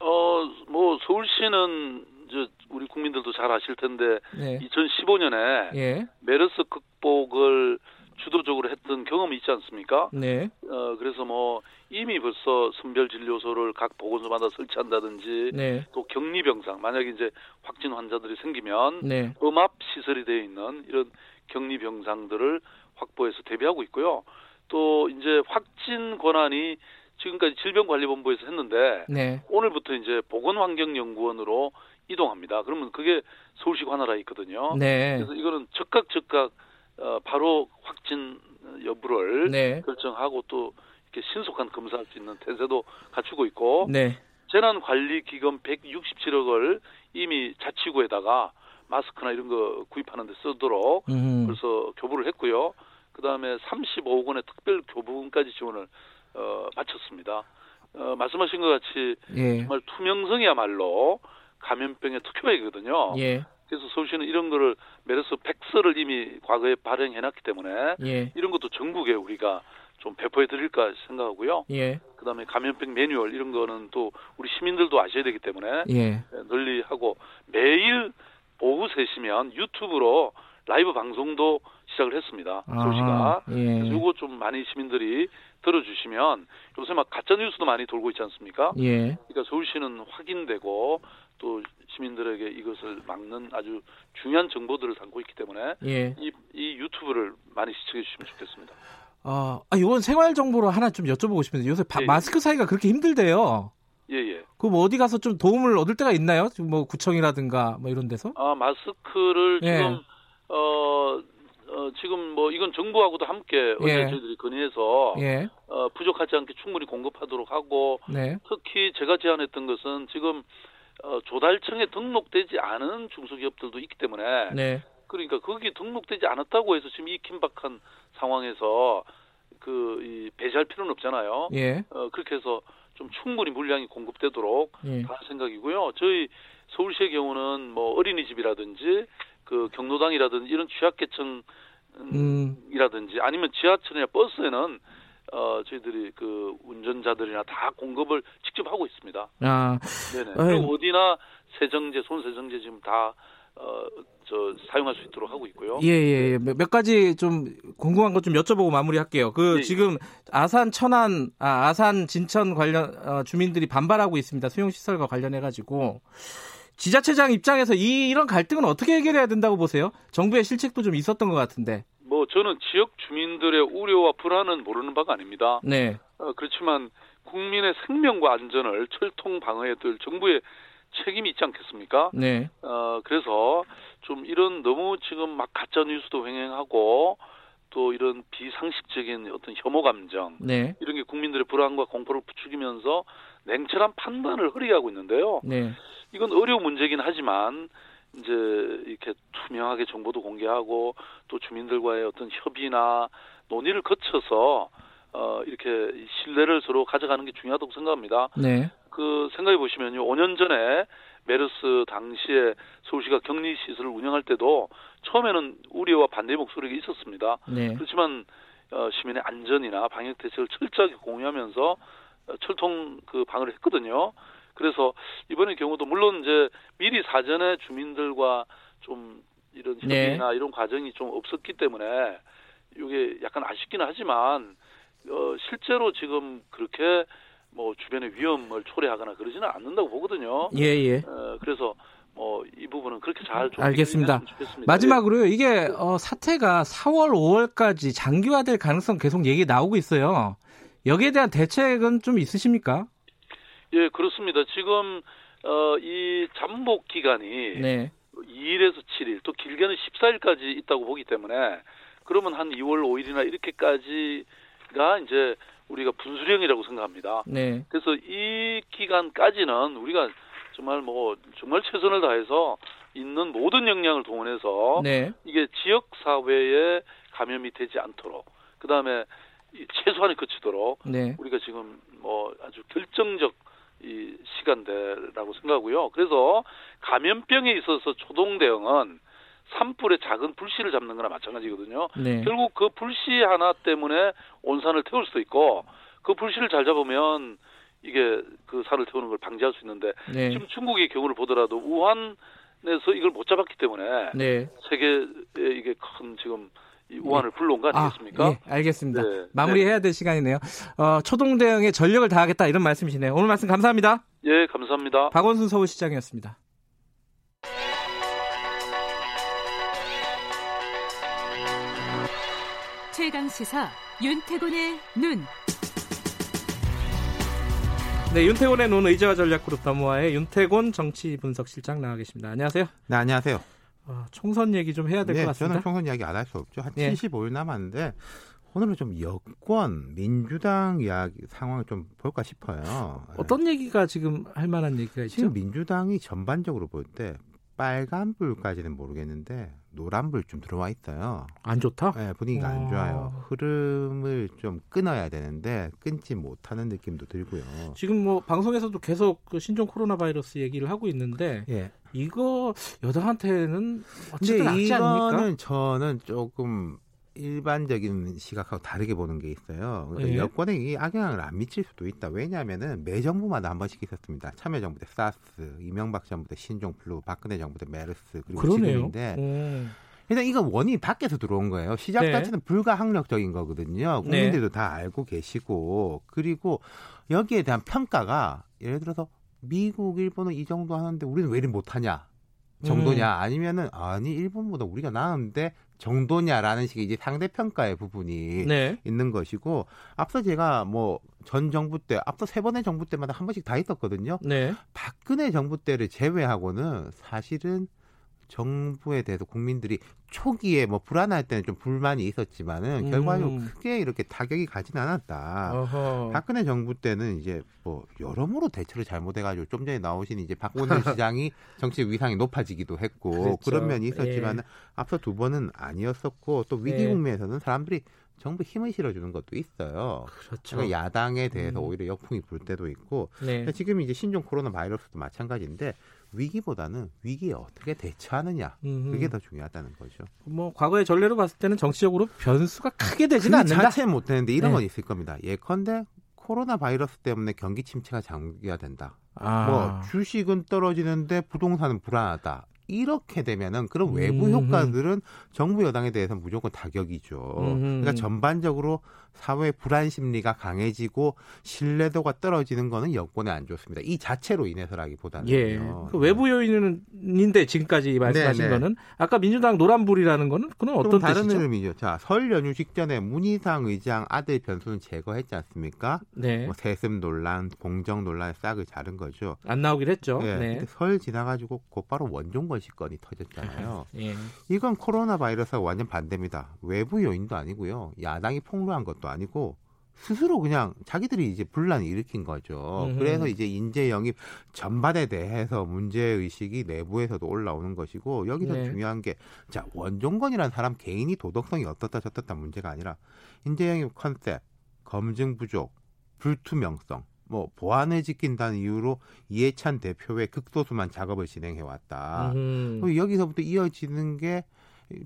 어, 뭐 서울시는 저 우리 국민들도 잘 아실 텐데 네. 2015년에 예. 메르스 극복을 주도적으로 했던 경험이 있지 않습니까? 네. 어, 그래서 뭐 이미 벌써 선별 진료소를 각 보건소마다 설치한다든지 네. 또 격리 병상 만약에 이제 확진 환자들이 생기면 네. 음압 시설이 되어 있는 이런 격리 병상들을 확보해서 대비하고 있고요. 또 이제 확진 권한이 지금까지 질병관리본부에서 했는데 네. 오늘부터 이제 보건환경연구원으로 이동합니다. 그러면 그게 서울시 관할하에 있거든요. 네. 그래서 이거는 즉각 즉각 어, 바로 확진 여부를 네. 결정하고 또 이렇게 신속한 검사할 수 있는 태세도 갖추고 있고 네. 재난관리기금 167억을 이미 자치구에다가 마스크나 이런 거 구입하는 데 쓰도록 음. 벌써 교부를 했고요. 그다음에 35억 원의 특별 교부금까지 지원을 어, 마쳤습니다. 어, 말씀하신 것 같이 예. 정말 투명성이야말로 감염병의 특효이거든요. 예. 그래서 서울시는 이런 거를 메르스 백서를 이미 과거에 발행해놨기 때문에 예. 이런 것도 전국에 우리가 좀 배포해 드릴까 생각하고요. 예. 그다음에 감염병 매뉴얼 이런 거는 또 우리 시민들도 아셔야 되기 때문에 예. 널리 하고 매일 오후 3시면 유튜브로 라이브 방송도 시작을 했습니다. 서울시가. 예. 그래서 이거 좀 많이 시민들이 들어주시면 요새 막 가짜 뉴스도 많이 돌고 있지 않습니까? 예. 그러니까 서울시는 확인되고 또 시민들에게 이것을 막는 아주 중요한 정보들을 담고 있기 때문에 예. 이, 이 유튜브를 많이 시청해 주시면 좋겠습니다. 아, 아 이건 생활 정보로 하나 좀 여쭤보고 싶은데 요새 바, 예, 예. 마스크 사이가 그렇게 힘들대요. 예, 예. 그럼 뭐 어디 가서 좀 도움을 얻을 때가 있나요? 뭐 구청이라든가 뭐 이런 데서? 아, 마스크를 예. 지금 어, 어, 지금 뭐 이건 정부하고도 함께 어제 예. 저희들이 건의해서 예. 어, 부족하지 않게 충분히 공급하도록 하고 네. 특히 제가 제안했던 것은 지금 어, 조달청에 등록되지 않은 중소기업들도 있기 때문에 네. 그러니까 거기 등록되지 않았다고 해서 지금 이 긴박한 상황에서 그 이 배제할 필요는 없잖아요. 예. 어, 그렇게 해서 좀 충분히 물량이 공급되도록 예. 할 생각이고요. 저희 서울시의 경우는 뭐 어린이집이라든지 그 경로당이라든지 이런 취약계층 음. 이라든지 아니면 지하철이나 버스에는 어 저희들이 그 운전자들이나 다 공급을 직접 하고 있습니다. 아, 네네. 그리고 어디나 세정제, 손세정제 지금 다 어, 저 사용할 수 있도록 하고 있고요. 예, 예, 예. 몇 가지 좀 궁금한 것 좀 여쭤보고 마무리할게요. 그 예, 지금 아산 천안, 아, 아산 진천 관련 어, 주민들이 반발하고 있습니다. 수용 시설과 관련해 가지고 지자체장 입장에서 이 이런 갈등은 어떻게 해결해야 된다고 보세요? 정부의 실책도 좀 있었던 것 같은데. 뭐 저는 지역 주민들의 우려와 불안은 모르는 바가 아닙니다. 네. 어, 그렇지만 국민의 생명과 안전을 철통 방어해야 될 정부의 책임이 있지 않겠습니까? 네. 어, 그래서 좀 이런 너무 지금 막 가짜 뉴스도 횡행하고 또 이런 비상식적인 어떤 혐오 감정 네. 이런 게 국민들의 불안과 공포를 부추기면서 냉철한 판단을 허리게 하고 있는데요. 네. 이건 어려운 문제긴 하지만 이제 이렇게 투명하게 정보도 공개하고 또 주민들과의 어떤 협의나 논의를 거쳐서 어 이렇게 신뢰를 서로 가져가는 게 중요하다고 생각합니다. 네. 그 생각해 보시면요. 5년 전에 메르스 당시에 서울시가 격리 시설을 운영할 때도 처음에는 우려와 반대 목소리가 있었습니다. 네. 그렇지만 어, 시민의 안전이나 방역 대책을 철저하게 공유하면서 어, 철통 그 방어를 했거든요. 그래서 이번의 경우도 물론 이제 미리 사전에 주민들과 좀 이런 네. 협의나 네. 이런 과정이 좀 없었기 때문에 이게 약간 아쉽기는 하지만 어, 실제로 지금 그렇게 뭐 주변의 위험을 초래하거나 그러지는 않는다고 보거든요. 예, 예. 어, 그래서 뭐 이 부분은 그렇게 잘좀 알겠습니다. 마지막으로요. 이게 어, 사태가 4월, 5월까지 장기화될 가능성 계속 얘기 나오고 있어요. 여기에 대한 대책은 좀 있으십니까? 예, 그렇습니다. 지금 어, 이 잠복 기간이 네. 2일에서 7일, 또 길게는 14일까지 있다고 보기 때문에 그러면 한 2월 5일이나 이렇게까지가 이제 우리가 분수령이라고 생각합니다. 네. 그래서 이 기간까지는 우리가 정말 뭐 정말 최선을 다해서 있는 모든 역량을 동원해서 네. 이게 지역 사회에 감염이 되지 않도록 그다음에 최소한에 그치도록 네. 우리가 지금 뭐 아주 결정적 이 시간대라고 생각하고요. 그래서 감염병에 있어서 초동 대응은 산불의 작은 불씨를 잡는 거나 마찬가지거든요. 네. 결국 그 불씨 하나 때문에 온 산을 태울 수도 있고 그 불씨를 잘 잡으면 이게 그 산을 태우는 걸 방지할 수 있는데 네. 지금 중국의 경우를 보더라도 우한에서 이걸 못 잡았기 때문에 네. 세계에 이게 큰 지금 우한을 불러온 거 아니겠습니까? 아, 예, 알겠습니다. 네. 마무리해야 될 시간이네요. 어, 초동 대응에 전력을 다하겠다 이런 말씀이시네요. 오늘 말씀 감사합니다. 예, 감사합니다. 박원순 서울시장이었습니다. 최강 시사 윤태곤의 눈. 네, 윤태곤의 눈 의제와 전략그룹 더모아의 윤태곤 정치 분석실장 나와 계십니다. 안녕하세요. 네, 안녕하세요. 어, 총선 얘기 좀 해야 될것 네, 같습니다. 저는 총선 이야기 안 할 수 없죠. 한 네. 75일 남았는데 오늘은 좀 여권, 민주당 이야기 상황을 좀 볼까 싶어요. 어떤 얘기가 지금 할 만한 얘기가 있죠? 지금 민주당이 전반적으로 볼 때 빨간불까지는 모르겠는데 노란불 좀 들어와 있어요. 안 좋다? 네, 분위기가 안 좋아요. 아. 흐름을 좀 끊어야 되는데 끊지 못하는 느낌도 들고요. 지금 뭐 방송에서도 계속 그 신종 코로나 바이러스 얘기를 하고 있는데 예. 이거 여당한테는 어쨌든 악지 아닙니까? 저는 조금 일반적인 시각하고 다르게 보는 게 있어요. 그러니까 예. 여권에 이 악영향을 안 미칠 수도 있다. 왜냐하면은 매 정부마다 한 번씩 있었습니다. 참여정부 때 사스, 이명박 정부 때 신종플루, 박근혜 정부 때 메르스 그리고 그러네요. 지금인데 오. 일단 이건 원인이 밖에서 들어온 거예요. 시작 네. 자체는 불가항력적인 거거든요. 네. 국민들도 네. 다 알고 계시고 그리고 여기에 대한 평가가 예를 들어서 미국, 일본은 이 정도 하는데 우리는 왜 이리 못하냐? 정도냐 음. 아니면은 아니 일본보다 우리가 나은데 정도냐라는 식의 이제 상대 평가의 부분이 네. 있는 것이고 앞서 제가 뭐 전 정부 때 앞서 세 번의 정부 때마다 한 번씩 다 있었거든요. 네. 박근혜 정부 때를 제외하고는 사실은 정부에 대해서 국민들이 초기에 뭐 불안할 때는 좀 불만이 있었지만은 음. 결과적으로 크게 이렇게 타격이 가진 않았다. 어허. 박근혜 정부 때는 이제 뭐 여러모로 대처를 잘못해가지고 좀 전에 나오신 이제 박원순 시장이 정치 위상이 높아지기도 했고 그렇죠. 그런 면이 있었지만은 예. 앞서 두 번은 아니었었고 또 위기 예. 국면에서는 사람들이 정부 힘을 실어주는 것도 있어요. 그렇죠. 그러니까 야당에 대해서 음. 오히려 역풍이 불 때도 있고 네. 지금 이제 신종 코로나 바이러스도 마찬가지인데 위기보다는 위기에 어떻게 대처하느냐 그게 더 중요하다는 거죠. 뭐 과거의 전례로 봤을 때는 정치적으로 변수가 크게 되지는 그 않는다. 자체는 못 되는데 이런 네. 건 있을 겁니다. 예컨대 코로나 바이러스 때문에 경기 침체가 장기화된다. 아. 뭐 주식은 떨어지는데 부동산은 불안하다. 이렇게 되면은 그런 외부 음. 효과들은 정부 여당에 대해서 무조건 타격이죠. 그러니까 전반적으로 사회 불안 심리가 강해지고 신뢰도가 떨어지는 거는 여권에 안 좋습니다. 이 자체로 인해서라기보다는 예. 그 외부 요인인데 지금까지 말씀하신 네네. 네. 거는 아까 민주당 노란불이라는 거는 그건 어떤 다른 뜻이죠? 의미죠. 자, 설 연휴 직전에 문희상 의장 아들 변수는 제거했지 않습니까? 네. 뭐 세습 논란, 공정 논란에 싹을 자른 거죠. 안 나오긴 했죠. 네. 네. 설 지나가지고 곧바로 원종 건식건이 터졌잖아요. 예. 이건 코로나 바이러스와 완전 반대입니다. 외부 요인도 아니고요. 야당이 폭로한 것도 아니고 스스로 그냥 자기들이 이제 분란을 일으킨 거죠. 음흠. 그래서 이제 인재 영입 전반에 대해서 문제 의식이 내부에서도 올라오는 것이고 여기서 네. 중요한 게 자 원종건이라는 사람 개인이 도덕성이 어떻다 저떻다 문제가 아니라 인재 영입 컨셉, 검증 부족, 불투명성 뭐 보안을 지킨다는 이유로 이해찬 대표의 극소수만 작업을 진행해 왔다. 음. 여기서부터 이어지는 게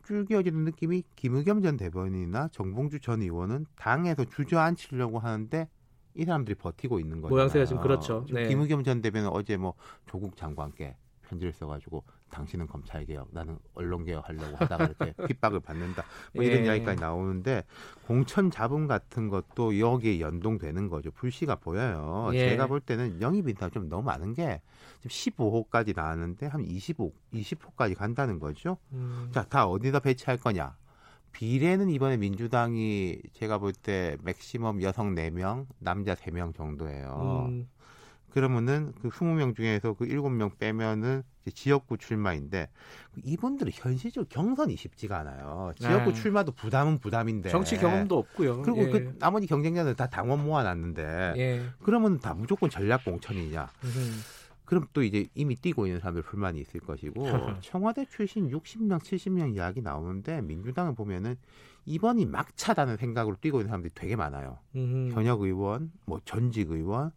쭉 이어지는 느낌이 김의겸 전 대변인이나 정봉주 전 의원은 당에서 주저앉히려고 하는데 이 사람들이 버티고 있는 거죠. 모양새가 지금 그렇죠. 네. 김의겸 전 대변인 어제 뭐 조국 장관께 편지를 써가지고 당신은 검찰 개혁, 나는 언론 개혁 하려고 하다가 이렇게 핍박을 받는다. 뭐 이런 예. 이야기까지 나오는데 공천 자금 같은 것도 여기에 연동되는 거죠. 불씨가 보여요. 예. 제가 볼 때는 영입 인사가 좀 너무 많은 게 지금 15호까지 나왔는데 한 25, 20호까지 간다는 거죠. 음. 자, 다 어디다 배치할 거냐? 비례는 이번에 민주당이 제가 볼 때 맥시멈 여성 4명, 남자 3명 정도예요. 음. 그러면은 그 20명 중에서 그 7명 빼면은 지역구 출마인데 이분들은 현실적으로 경선이 쉽지가 않아요. 지역구 네. 출마도 부담은 부담인데 정치 경험도 없고요. 그리고 예. 그 나머지 경쟁자들 다 당원 모아놨는데 예. 그러면 다 무조건 전략 공천이냐? 음. 그럼 또 이제 이미 뛰고 있는 사람들 불만이 있을 것이고 청와대 출신 60명, 70명 이야기 나오는데 민주당을 보면은 이번이 막차다는 생각으로 뛰고 있는 사람들이 되게 많아요. 음. 현역 의원, 뭐 전직 의원,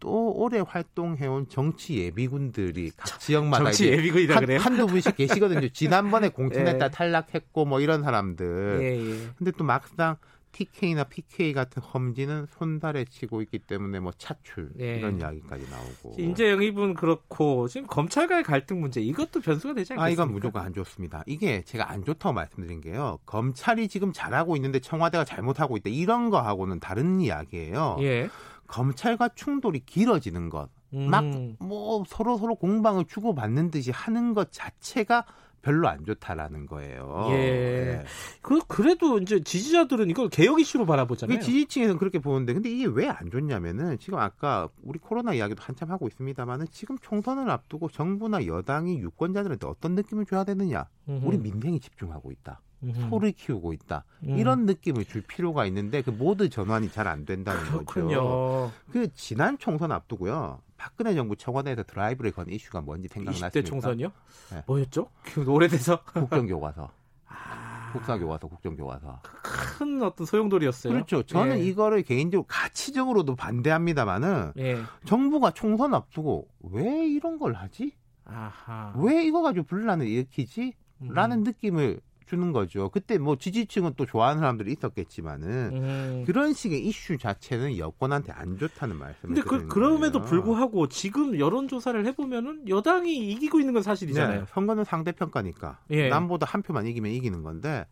또 오래 활동해온 정치 예비군들이 각 지역마다 정치 예비군이라 그래요? 한두 분씩 계시거든요. 지난번에 공천했다 예. 탈락했고 뭐 이런 사람들. 예, 예. 근데 또 막상 TK나 PK 같은 험지는 손달에 치고 있기 때문에 뭐 차출 예. 이런 이야기까지 나오고 인재 영 입은 그렇고 지금 검찰과의 갈등 문제 이것도 변수가 되지 않겠습니까? 아 이건 무조건 안 좋습니다. 이게 제가 안 좋다고 말씀드린 게요. 검찰이 지금 잘하고 있는데 청와대가 잘못하고 있다 이런 거하고는 다른 이야기예요. 예. 검찰과 충돌이 길어지는 것, 음. 막뭐 서로 서로 공방을 주고받는 듯이 하는 것 자체가 별로 안 좋다라는 거예요. 예. 예. 그 그래도 이제 지지자들은 이걸 개혁 이슈로 바라보잖아요. 지지층에서는 그렇게 보는데 근데 이게 왜 안 좋냐면은 지금 아까 우리 코로나 이야기도 한참 하고 있습니다만은 지금 총선을 앞두고 정부나 여당이 유권자들한테 어떤 느낌을 줘야 되느냐? 음흠. 우리 민생에 집중하고 있다. 소를 키우고 있다. 음. 이런 느낌을 줄 필요가 있는데 그 모두 전환이 잘 안 된다는 그렇군요. 거죠. 그 지난 총선 앞두고요. 박근혜 정부 청와대에서 드라이브를 건 이슈가 뭔지 생각나십니까? 20대 총선이요? 네. 뭐였죠? 그 오래돼서 국정교과서. 아... 국사교과서, 국정교과서. 큰 어떤 소용돌이였어요. 그렇죠. 저는 예. 이거를 개인적으로 가치적으로도 반대합니다만은 예. 정부가 총선 앞두고 왜 이런 걸 하지? 아하. 왜 이거 가지고 분란을 일으키지? 라는 음. 느낌을 주는 거죠. 그때 뭐 지지층은 또 좋아하는 사람들이 있었겠지만은 음. 그런 식의 이슈 자체는 여권한테 안 좋다는 말씀을 근데 그, 그럼에도. 불구하고 지금 여론 조사를 해보면은 여당이 이기고 있는 건 사실이잖아요. 네, 선거는 상대 평가니까 예. 남보다 한 표만 이기면 이기는 건데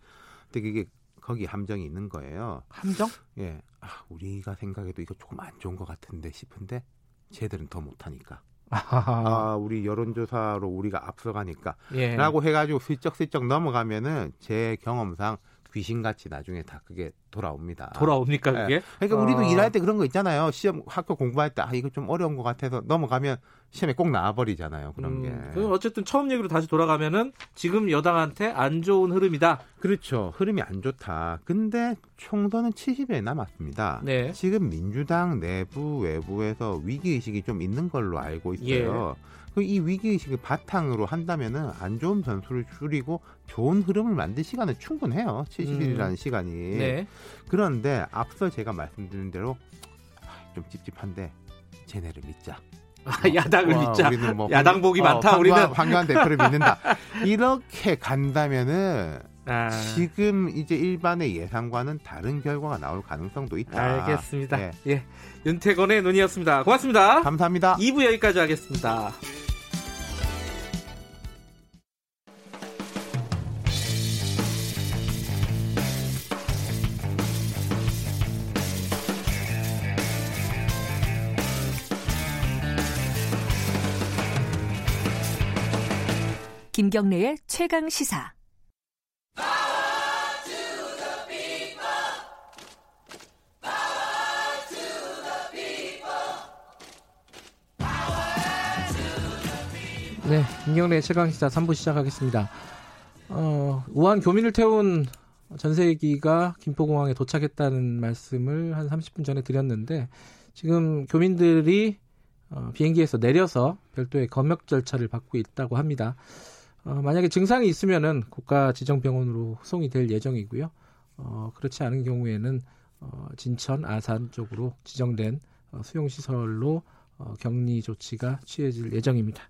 근데 그게 거기 함정이 있는 거예요. 함정? 예. 아, 우리가 생각해도 이거 조금 안 좋은 것 같은데 싶은데 쟤들은 더 못하니까. 아, 우리 여론조사로 우리가 앞서가니까. 예. 라고 해가지고 슬쩍슬쩍 넘어가면은 제 경험상 귀신같이 나중에 다 그게 돌아옵니다. 돌아옵니까 그게? 네. 그러니까 우리도 어. 일할 때 그런 거 있잖아요. 시험 학교 공부할 때 아 이거 좀 어려운 것 같아서 넘어가면 시험에 꼭 나와버리잖아요. 그런 음, 게. 어쨌든 처음 얘기로 다시 돌아가면은 지금 여당한테 안 좋은 흐름이다. 그렇죠. 흐름이 안 좋다. 근데 총선은 70일 남았습니다. 네. 지금 민주당 내부 외부에서 위기 의식이 좀 있는 걸로 알고 있어요. 예. 그이 위기의식을 바탕으로 한다면은 안 좋은 변수를 줄이고 좋은 흐름을 만들 시간은 충분해요. 70일이라는 음. 시간이. 네. 그런데 앞서 제가 말씀드린 대로 좀 찝찝한데 쟤네를 믿자. 아, 야당을 어, 믿자. 우리는 뭐 야당 복이 어, 많다. 황교안, 우리는 황교안 대표를 믿는다. 이렇게 간다면은 아. 지금 이제 일반의 예상과는 다른 결과가 나올 가능성도 있다. 알겠습니다. 네. 예. 윤태건의 눈이었습니다. 고맙습니다. 감사합니다. 2부 여기까지 하겠습니다. 김경래의 최강 시사. 네, 김경래 최강 시사 3부 시작하겠습니다. 어, 우한 교민을 태운 전세기가 김포공항에 도착했다는 말씀을 한 30분 전에 드렸는데 지금 교민들이 어, 비행기에서 내려서 별도의 검역 절차를 받고 있다고 합니다. 어, 만약에 증상이 있으면은 국가 지정 병원으로 후송이 될 예정이고요. 어, 그렇지 않은 경우에는 어, 진천, 아산 쪽으로 지정된 어, 수용 시설로 어, 격리 조치가 취해질 예정입니다.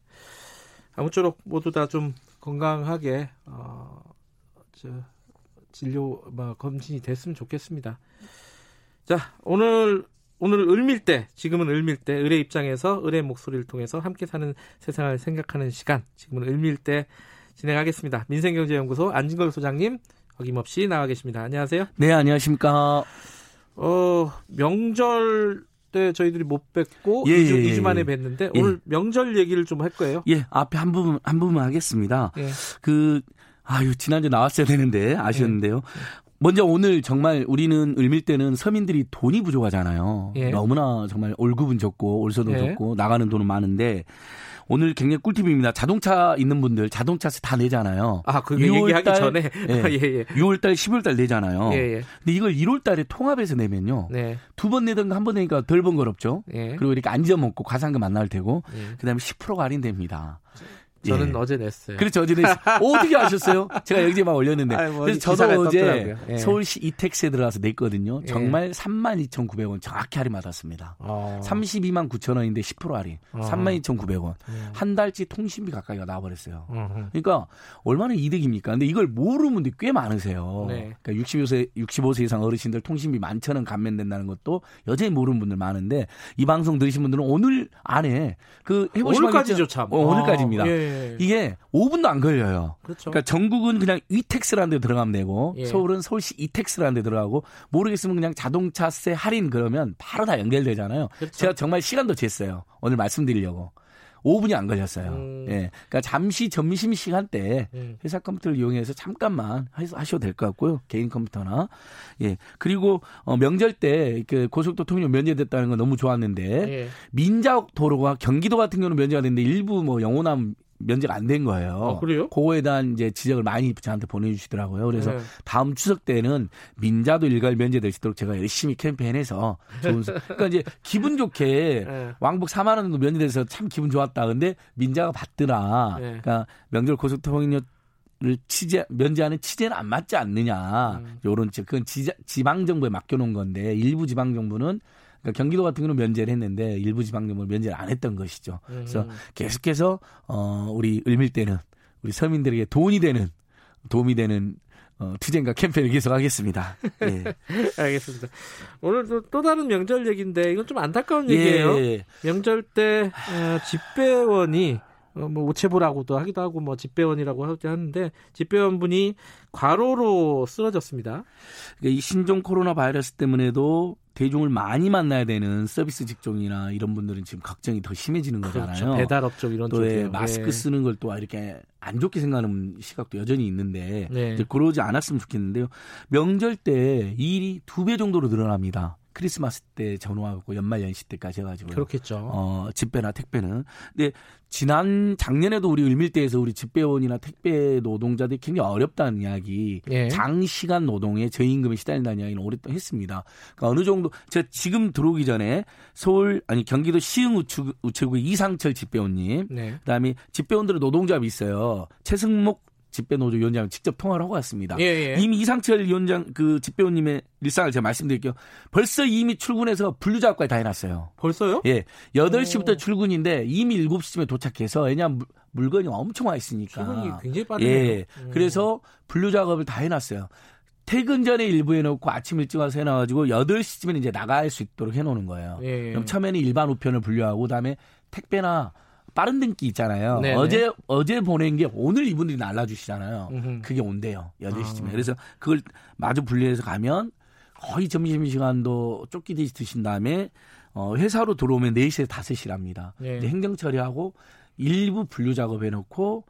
아무쪼록 모두 다 좀 건강하게 어, 저, 진료 뭐, 검진이 됐으면 좋겠습니다. 자 오늘 오늘 을밀대 지금은 을밀대 을의 입장에서 을의 목소리를 통해서 함께 사는 세상을 생각하는 시간 지금은 을밀대 진행하겠습니다. 민생경제연구소 안진걸 소장님 어김없이 나와 계십니다. 안녕하세요. 네 안녕하십니까. 어 명절 때 저희들이 못 뵙고 예, 2주, 예, 2주 만에 뵀는데 예. 오늘 명절 얘기를 좀 할 거예요. 예, 앞에 한 부분 한 부분 하겠습니다. 예. 그 아유 지난주 나왔어야 되는데 아쉬웠는데요. 예. 먼저 오늘 정말 우리는 을밀 때는 서민들이 돈이 부족하잖아요. 예. 너무나 정말 월급은 적고 월서도 적고 나가는 돈은 많은데 오늘 굉장히 꿀팁입니다. 자동차 있는 분들 자동차세 다 내잖아요. 아, 그 얘기하기 달, 전에 예, 예, 예. 6월 달, 10월 달 내잖아요. 예, 예. 근데 이걸 1월 달에 통합해서 내면요. 네. 두번 내든가 한 번 내니까 덜 번거롭죠. 예. 그리고 이렇게 안 잊어먹고 가상금 안 나올 테고 예. 그다음에 10%가 할인됩니다. 저는 예. 어제 냈어요. 그렇죠. 어제 냈어요. 어떻게 아셨어요? 제가 여기에만 올렸는데. 아니, 뭐 그래서 저도 어제 예. 서울시 이택스에 들어가서 냈거든요. 예. 정말 32,900원 정확히 할인 받았습니다. 어. 32만 9천 원인데 10% 할인. 어. 32,900원. 예. 한 달치 통신비 가까이가 나와버렸어요. 어허. 그러니까 얼마나 이득입니까? 근데 이걸 모르는 분들이 꽤 많으세요. 네. 그러니까 65세, 65세 이상 어르신들 통신비 만천 원 감면된다는 것도 여전히 모르는 분들 많은데 이 방송 들으신 분들은 오늘 안에 그 해보시면 오늘까지죠 참. 어, 오늘까지입니다. 예. 예. 이게 5분도 안 걸려요. 그렇죠. 그러니까 전국은 그냥 위택스라는 데 들어가면 되고 예. 서울은 서울시 이택스라는 데 들어가고 모르겠으면 그냥 자동차세 할인 그러면 바로 다 연결되잖아요. 그렇죠. 제가 정말 시간도 쟀어요. 오늘 말씀드리려고. 5분이 안 걸렸어요. 음. 예. 그러니까 잠시 점심 시간 때 음. 회사 컴퓨터를 이용해서 잠깐만 하셔도 될 것 같고요. 개인 컴퓨터나. 예. 그리고 어 명절 때 그 고속도로 통행 면제됐다는 건 너무 좋았는데 예. 민자 도로가 경기도 같은 경우는 면제가 됐는데 일부 뭐 영호남 면제가 안 된 거예요. 아, 그래요? 그거에 대한 이제 지적을 많이 저한테 보내주시더라고요. 그래서 네. 다음 추석 때는 민자도 일괄 면제될 수 있도록 제가 열심히 캠페인해서 좋은 그러니까 이제 기분 좋게 네. 왕복 4만 원 정도 면제돼서 참 기분 좋았다. 근데 민자가 받더라. 네. 그러니까 명절 고속통행료 를 취재 면제하는 취재는 안 맞지 않느냐. 음. 요런 그건 지방 정부에 맡겨 놓은 건데 일부 지방 정부는 그러니까 경기도 같은 경우는 면제를 했는데 일부 지방정부는 면제를 안 했던 것이죠. 그래서 음. 계속해서 어 우리 을밀대는 우리 서민들에게 돈이 되는 도움이 되는 어, 투쟁과 캠페인을 계속하겠습니다. 예. 알겠습니다. 오늘 또, 또 다른 명절 얘기인데 이건 좀 안타까운 얘기예요. 예. 명절 때 어, 집배원이 어, 뭐 우체부라고도 하기도 하고 뭐 집배원이라고 하기도 하는데 집배원분이 과로로 쓰러졌습니다. 그러니까 이 신종 코로나 바이러스 때문에도 대중을 많이 만나야 되는 서비스 직종이나 이런 분들은 지금 걱정이 더 심해지는 그렇죠. 거잖아요. 배달업 쪽 이런 쪽에 예, 마스크 네. 쓰는 걸 또 이렇게 안 좋게 생각하는 시각도 여전히 있는데 네. 그러지 않았으면 좋겠는데요. 명절 때 일이 두 배 정도로 늘어납니다. 크리스마스 때 전후하고 연말 연시 때까지 해가지고 그렇겠죠. 어 집배나 택배는 근데 지난 작년에도 우리 을밀대에서 우리 집배원이나 택배 노동자들이 굉장히 어렵다는 이야기, 예. 장시간 노동에 저임금에 시달린다는 이야기는 오랫동안 했습니다. 그러니까 어느 정도 제가 지금 들어오기 전에 서울 아니 경기도 시흥 우체국 이상철 집배원님, 네. 그다음에 집배원들의 노동조합이 있어요. 최승목 집배노조 위원장 직접 통화를 하고 왔습니다. 예, 예. 이미 이상철 위원장 그 집배원님의 일상을 제가 말씀드릴게요. 벌써 이미 출근해서 분류작업까지 다 해놨어요. 벌써요? 예. 8시부터 오. 출근인데 이미 7시쯤에 도착해서 왜냐하면 물건이 엄청 와 있으니까. 출근이 굉장히 빠르네요. 예. 음. 그래서 분류작업을 다 해놨어요. 퇴근 전에 일부 해놓고 아침 일찍 와서 해놔가지고 8시쯤에 이제 나갈 수 있도록 해놓는 거예요. 예, 예. 그럼 처음에는 일반 우편을 분류하고 그다음에 택배나 빠른 등기 있잖아요. 네네. 어제 어제 보낸 게 오늘 이분들이 날라주시잖아요. 음흠. 그게 온대요. 8시쯤에. 아. 그래서 그걸 마주 분리해서 가면 거의 점심시간도 쫓기듯이 드신 다음에 어, 회사로 들어오면 4시에서 5시랍니다. 네. 행정 처리하고 일부 분류 작업 해 놓고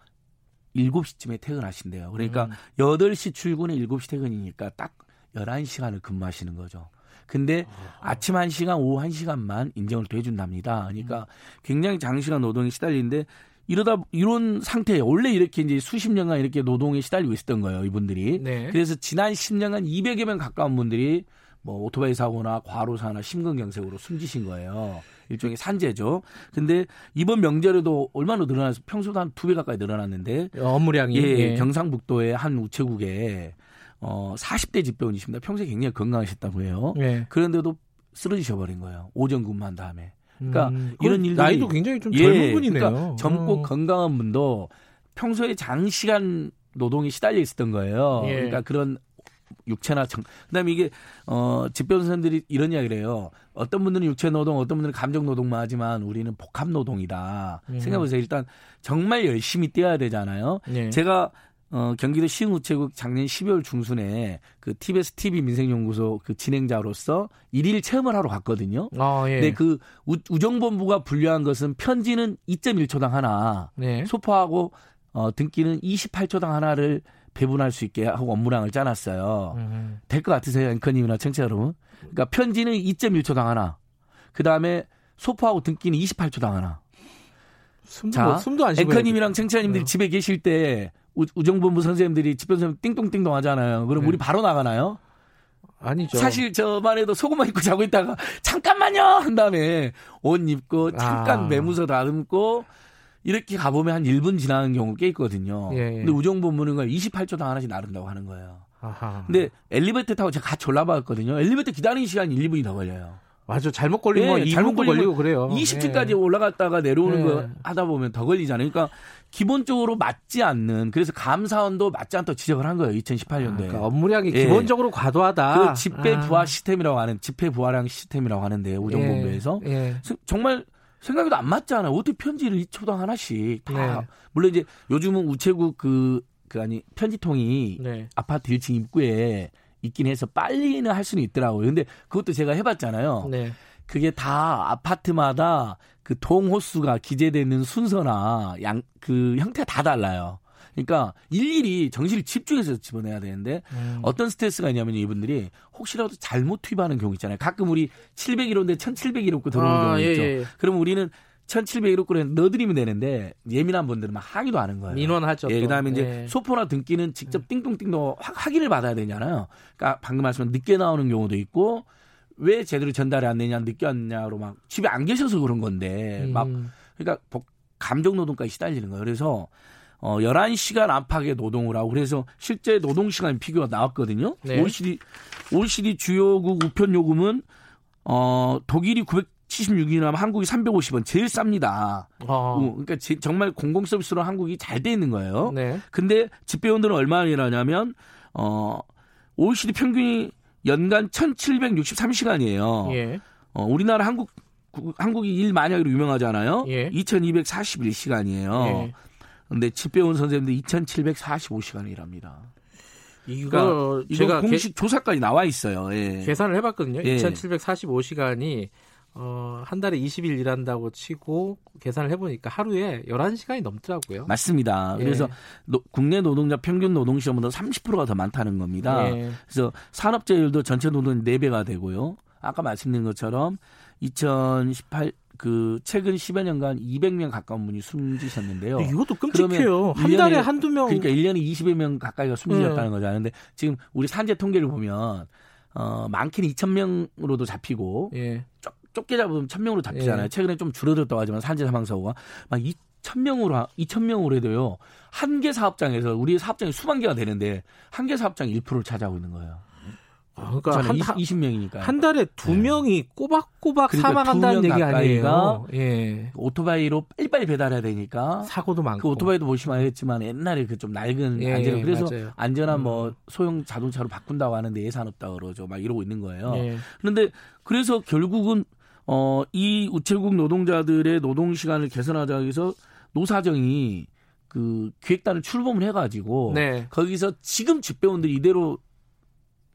7시쯤에 퇴근하신대요. 그러니까 음. 8시 출근에 7시 퇴근이니까 딱 11시간을 근무하시는 거죠. 근데 아. 침 1시간, 오후 1시간만 인정을 더 해준답니다. 그러니까 음. 굉장히 장시간 노동에 시달리는데 이러다 이런 상태에 원래 이렇게 이제 수십 년간 이렇게 노동에 시달리고 있었던 거예요, 이분들이. 네. 그래서 지난 10년간 200여 명 가까운 분들이 뭐 오토바이 사고나 과로사나 심근경색으로 숨지신 거예요. 일종의 산재죠. 근데 이번 명절에도 얼마나 늘어나서 평소보다 한 두 배 가까이 늘어났는데 업무량이 예, 예. 경상북도의 한 우체국에 어 40대 집배원이십니다. 평소에 굉장히 건강하셨다고 해요. 네. 그런데도 쓰러지셔 버린 거예요. 오전 근무한 다음에. 그러니까 음, 이런 일들이 나이도 굉장히 좀 젊은 예, 분이네요. 그러니까 젊고 어. 건강한 분도 평소에 장시간 노동에 시달려 있었던 거예요. 예. 그러니까 그런 육체나 정, 그다음에 이게 어 집변호사들이 이런 이야기를 해요. 어떤 분들은 육체 노동, 어떤 분들은 감정 노동만 하지만 우리는 복합 노동이다. 음. 생각해 보세요. 일단 정말 열심히 뛰어야 되잖아요. 예. 제가 어, 경기도 시흥우체국 작년 12월 중순에 그 TBS TV 민생연구소 그 진행자로서 일일 체험을 하러 갔거든요. 아, 예. 근데 그 우, 우정본부가 분류한 것은 편지는 2.1초당 하나, 네. 소포하고 어, 등기는 28초당 하나를 배분할 수 있게 하고 업무량을 짜놨어요. 음. 될것 같으세요, 앵커님이나 청취자 여러분? 그러니까 편지는 2.1초당 하나, 그 다음에 소포하고 등기는 28초당 하나. 숨도, 자, 숨도 안 쉬고 앵커님이랑 청취자님들이 어. 집에 계실 때 우, 정본부 선생님들이 집변선생 띵동띵동 하잖아요. 그럼 네. 우리 바로 나가나요? 아니죠. 사실 저만 해도 속옷만 입고 자고 있다가 잠깐만요 한 다음에 옷 입고 잠깐 아. 매무새 다듬고 이렇게 가보면 한 1분 지나는 경우 꽤 있거든요. 예, 예. 근데 우정본부는 28초당 하나씩 나른다고 하는 거예요. 아하. 근데 엘리베이터 타고 제가 같이 올라봤거든요. 엘리베이터 기다리는 시간이 1, 2분이 더 걸려요. 맞아. 잘못 걸리면 네, 잘못 걸리고 그래요. 20층까지 네. 올라갔다가 내려오는 네. 거 하다 보면 더 걸리잖아요. 그러니까 기본적으로 맞지 않는 그래서 감사원도 맞지 않다고 지적을 한 거예요. 2018년도에. 아, 그러니까 업무량이 예. 기본적으로 과도하다. 그 집회 아. 부하 시스템이라고 하는 집회 부하량 시스템이라고 하는데 우정본부에서 예. 예. 정말 생각에도 안 맞잖아요. 어떻게 편지를 2초당 하나씩 다 네. 물론 이제 요즘은 우체국 그, 그 아니 편지통이 네. 아파트 1층 입구에 있긴 해서 빨리는 할 수는 있더라고요. 근데 그것도 제가 해봤잖아요. 네. 그게 다 아파트마다 그 동호수가 기재되는 순서나 양 그 형태가 다 달라요. 그러니까 일일이 정신을 집중해서 집어내야 되는데 음. 어떤 스트레스가 있냐면 이분들이 혹시라도 잘못 투입하는 경우 있잖아요. 가끔 우리 701호인데 1701호 들어오는 아, 경우 예, 있죠. 예, 예. 그럼 우리는 1701호권에 넣어드리면 되는데 예민한 분들은 막 항의도 하는 거예요. 민원하죠. 예, 그다음에 이제 예. 소포나 등기는 직접 음. 띵동띵동 확인을 받아야 되잖아요. 그러니까 방금 말씀한 늦게 나오는 경우도 있고 왜 제대로 전달이 안 되냐 늦게 왔냐로 막 집에 안 계셔서 그런 건데 음. 막 그러니까 감정 노동까지 시달리는 거예요. 그래서 어 11시간 안팎의 노동을 하고 그래서 실제 노동 시간 비교가 나왔거든요. 네. OECD OECD 주요국 우편 요금은 어 독일이 976이나 한국이 350원 제일 쌉니다. 어. 그러니까 제, 정말 공공 서비스로 한국이 잘 돼 있는 거예요. 네. 근데 집배원들은 얼마나 일하냐면 어 OECD 평균이 연간 1,763시간이에요. 예. 어, 우리나라 한국 한국이 일 많이 하기로 유명하잖아요. 예. 2,241시간이에요. 예. 근데 집배원 선생님들 2,745시간을 일합니다. 이거 그러니까 제가 공식 개, 조사까지 나와 있어요. 예. 계산을 해봤거든요. 예. 2,745시간이 어, 한 달에 20일 일한다고 치고 계산을 해보니까 하루에 11시간이 넘더라고요. 맞습니다. 예. 그래서 노, 국내 노동자 평균 노동시간보다 30%가 더 많다는 겁니다. 예. 그래서 산업재율도 전체 노동 4배가 되고요. 아까 말씀드린 것처럼 2018, 그 최근 10여 년간 200명 가까운 분이 숨지셨는데요. 이것도 끔찍해요. 한 달에 한두 명. 그러니까 1년에 20여 명 가까이가 숨지셨다는 음. 거잖아요. 근데 지금 우리 산재 통계를 보면 어, 많게는 2,000명으로도 잡히고 예. 좁게 잡으면 1000명으로 잡히잖아요. 예. 최근에 좀 줄어들었다고 하지만 산재 사망 사고가 막 2,000명으로 2,000명으로 해도요. 한 개 사업장에서 우리 사업장이 수만 개가 되는데 한 개 사업장 1%를 차지하고 있는 거예요. 아, 그러니까 한, 20, 명이니까 한 달에 두 네. 명이 꼬박꼬박 그러니까 사망한다는 얘기 아니에요. 예. 오토바이로 빨리빨리 배달해야 되니까 사고도 많고. 그 오토바이도 보시면 알겠지만 옛날에 그 좀 낡은 예, 안전 그래서 맞아요. 안전한 뭐 음. 소형 자동차로 바꾼다고 하는데 예산 없다 그러죠. 막 이러고 있는 거예요. 예. 그런데 그래서 결국은 어, 이 우체국 노동자들의 노동 시간을 개선하자 해서 노사정이 그 기획단을 출범을 해가지고 네. 거기서 지금 집배원들이 이대로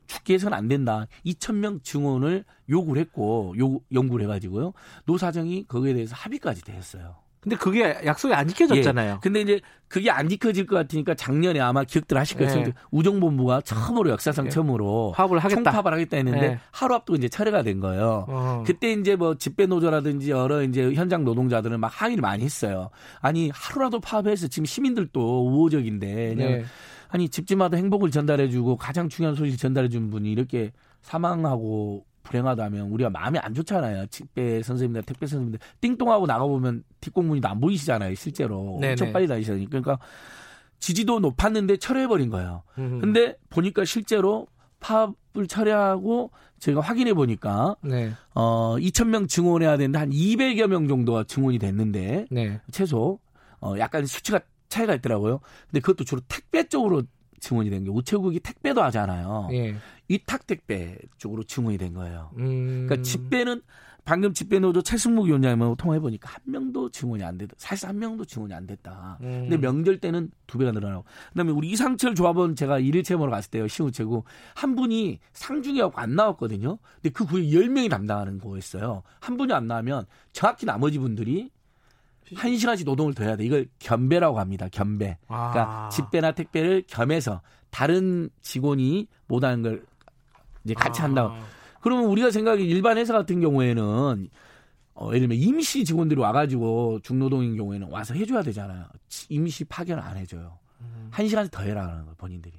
죽게 해서는 안 된다. 2,000명 증원을 요구를 했고, 요, 연구를 해가지고요. 노사정이 거기에 대해서 합의까지 됐어요. 근데 그게 약속이 안 지켜졌잖아요. 예. 근데 이제 그게 안 지켜질 것 같으니까 작년에 아마 기억들 하실 거예요. 예. 우정본부가 처음으로 역사상 예. 처음으로 파업을 하겠다. 총파업을 하겠다 했는데 예. 하루 앞두고 이제 철회가 된 거예요. 어. 그때 이제 뭐 집배 노조라든지 여러 이제 현장 노동자들은 막 항의를 많이 했어요. 아니 하루라도 파업해서 지금 시민들도 우호적인데 네. 아니 집집마다 행복을 전달해주고 가장 중요한 소식을 전달해준 분이 이렇게 사망하고 불행하다면 우리가 마음이 안 좋잖아요. 택배 선생님들, 택배 선생님들 띵동하고 나가보면 뒷공문이 안 보이시잖아요. 실제로 네네. 엄청 빨리 다니시니까 그러니까 지지도 높았는데 철회해버린 거예요. 음흠. 근데 보니까 실제로 파업은 입국을 철회하고 제가 확인해 보니까 네. 어 2,000명 증원해야 되는데 한 200여 명 정도가 증원이 됐는데 네. 최소 어 약간 수치가 차이가 있더라고요. 근데 그것도 주로 택배 쪽으로 증원이 된 게 우체국이 택배도 하잖아요. 예. 위탁 택배 쪽으로 증원이 된 거예요. 음... 그러니까 집배는 방금 집배노조 최승목 위원장님하고 통화해 보니까 한 명도 증원이 안 됐다. 사실 한 명도 증원이 안 됐다. 음. 근데 명절 때는 두 배가 늘어나고. 그다음에 우리 이상철 조합원 제가 일일 체험으로 갔을 때요. 시우체고 한 분이 상중에 갖고 안 나왔거든요. 근데 그 구에 10명이 담당하는 거였어요. 한 분이 안 나오면 정확히 나머지 분들이 한 시간씩 노동을 더 해야 돼. 이걸 겸배라고 합니다. 겸배. 아. 그러니까 집배나 택배를 겸해서 다른 직원이 못하는 걸 이제 같이 아. 한다고. 그러면 우리가 생각이 일반 회사 같은 경우에는 어, 예를 들면 임시 직원들이 와가지고 중노동인 경우에는 와서 해줘야 되잖아요. 임시 파견 안 해줘요. 음. 한 시간씩 더 해라 그러는 거예요, 본인들이.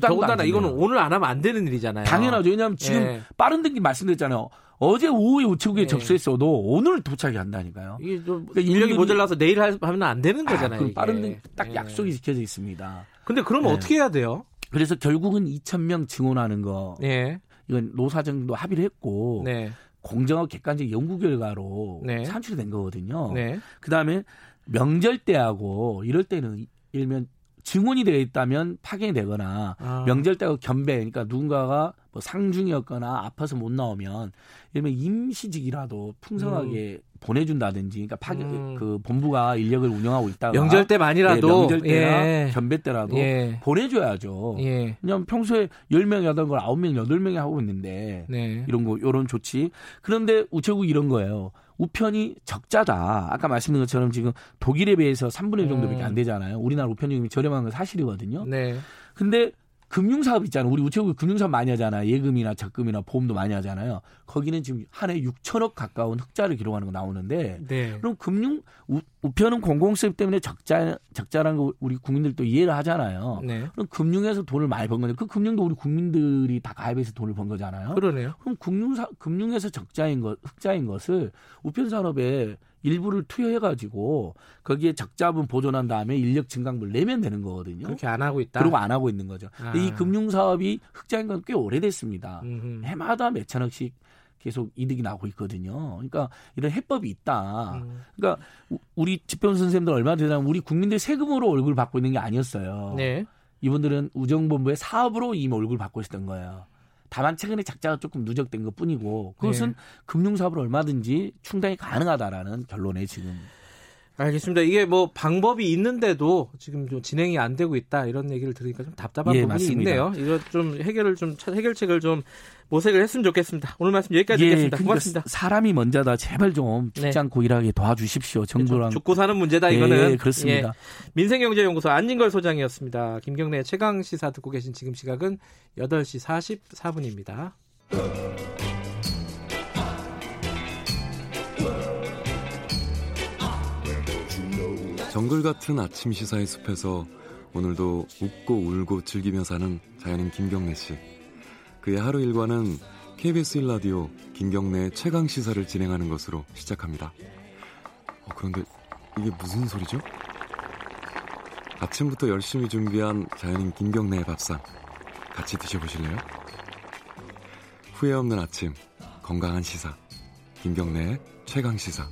더군다나 이거는 오늘 안 하면 안 되는 일이잖아요. 당연하죠. 왜냐하면 지금 예. 빠른 등기 말씀드렸잖아요. 어제 오후에 우체국에 예. 접수했어도 오늘 도착이 한다니까요. 이게 좀 그러니까 인력이 모자라서 내일 하면 안 되는 아, 거잖아요. 아, 빠른 딱 예. 약속이 지켜져 있습니다. 근데 그러면 예. 어떻게 해야 돼요? 그래서 결국은 2천 명 증원하는 거. 예. 이건 노사정도 합의를 했고 네. 공정하고 객관적 연구 결과로 네. 산출이 된 거거든요. 네. 그다음에 명절 때하고 이럴 때는 일면 증언이 되어 있다면 파견이 되거나 아. 명절 때하고 겸배 그러니까 누군가가 뭐 상중이었거나 아파서 못 나오면 예를 들면 임시직이라도 풍성하게 음. 보내준다든지, 그러니까 파견 음. 그 본부가 인력을 운영하고 있다가 명절 때만이라도 네, 명절 때나 예. 겸배 때라도 예. 보내줘야죠. 예. 그냥 평소에 10명, 8걸 9명, 8명이 하고 있는데 네. 이런 거 이런 조치. 그런데 우체국 이런 거예요. 우편이 적자다. 아까 말씀드린 것처럼 지금 독일에 비해서 3분의 1 정도밖에 안 음. 되잖아요. 우리나라 우편용이 저렴한 건 사실이거든요. 네. 근데 금융사업 있잖아요. 우리 우체국 금융사업 많이 하잖아요. 예금이나 적금이나 보험도 많이 하잖아요. 거기는 지금 한 해 6천억 가까운 흑자를 기록하는 거 나오는데 네. 그럼 금융 우, 우편은 공공수입 때문에 적자 적자라는 거 우리 국민들도 이해를 하잖아요. 네. 그럼 금융에서 돈을 많이 번 건데 그 금융도 우리 국민들이 다 가입해서 돈을 번 거잖아요. 그러네요. 그럼 금융사 금융에서 적자인 것 흑자인 것을 우편 산업에 일부를 투여해가지고 거기에 적자분 보존한 다음에 인력 증강분 내면 되는 거거든요. 그렇게 안 하고 있다. 그러고 안 하고 있는 거죠. 아. 이 금융 사업이 흑자인 건 꽤 오래됐습니다. 음흠. 해마다 몇 천억씩 계속 이득이 나고 있거든요. 그러니까 이런 해법이 있다. 음. 그러니까 우리 집변 선생님들 얼마나 대단하면 우리 국민들 세금으로 얼굴 받고 있는 게 아니었어요. 네. 이분들은 우정본부의 사업으로 이미 얼굴 받고 있었던 거예요. 다만 최근에 작자가 조금 누적된 것 뿐이고 그것은 네. 금융사업을 얼마든지 충당이 가능하다라는 결론에 지금 알겠습니다. 이게 뭐 방법이 있는데도 지금 좀 진행이 안 되고 있다 이런 얘기를 들으니까 좀 답답한 예, 부분이 맞습니다. 있네요. 이거 좀 해결을 좀 해결책을 좀 모색을 했으면 좋겠습니다. 오늘 말씀 여기까지 예, 듣겠습니다. 고맙습니다. 사람이 먼저다. 제발 좀 죽지 네. 않고 일하게 도와주십시오. 정부랑 죽고 사는 문제다 이거는. 예, 그렇습니다. 예. 민생경제연구소 안진걸 소장이었습니다. 김경래 최강 시사 듣고 계신 지금 시각은 8시 44분입니다. 정글 같은 아침 시사의 숲에서 오늘도 웃고 울고 즐기며 사는 자연인 김경래 씨. 그의 하루 일과는 KBS 1라디오 김경래 최강 시사를 진행하는 것으로 시작합니다. 어, 그런데 이게 무슨 소리죠? 아침부터 열심히 준비한 자연인 김경래의 밥상 같이 드셔보실래요? 후회 없는 아침 건강한 시사 김경래의 최강 시사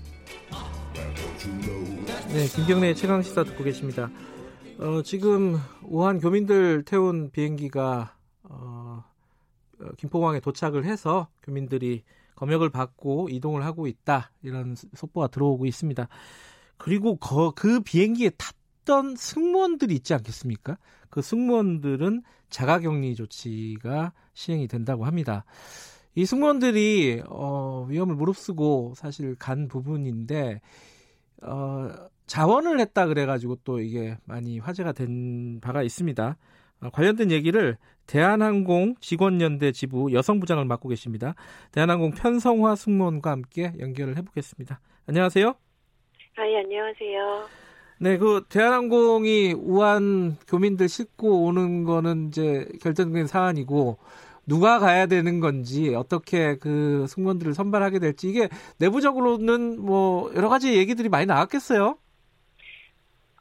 네, 김경래 최강 시사 듣고 계십니다. 어, 지금 우한 교민들 태운 비행기가 김포공항에 도착을 해서 교민들이 검역을 받고 이동을 하고 있다 이런 속보가 들어오고 있습니다. 그리고 거, 그 비행기에 탔던 승무원들이 있지 않겠습니까? 그 승무원들은 자가격리 조치가 시행이 된다고 합니다. 이 승무원들이 어, 위험을 무릅쓰고 사실 간 부분인데 어, 자원을 했다 그래가지고 또 이게 많이 화제가 된 바가 있습니다. 어, 관련된 얘기를 대한항공 직원연대 지부 여성부장을 맡고 계십니다. 대한항공 편성화 승무원과 함께 연결을 해보겠습니다. 안녕하세요. 아, 예, 안녕하세요. 네, 그 대한항공이 우한 교민들 싣고 오는 거는 이제 결정된 사안이고 누가 가야 되는 건지 어떻게 그 승무원들을 선발하게 될지 이게 내부적으로는 뭐 여러 가지 얘기들이 많이 나왔겠어요.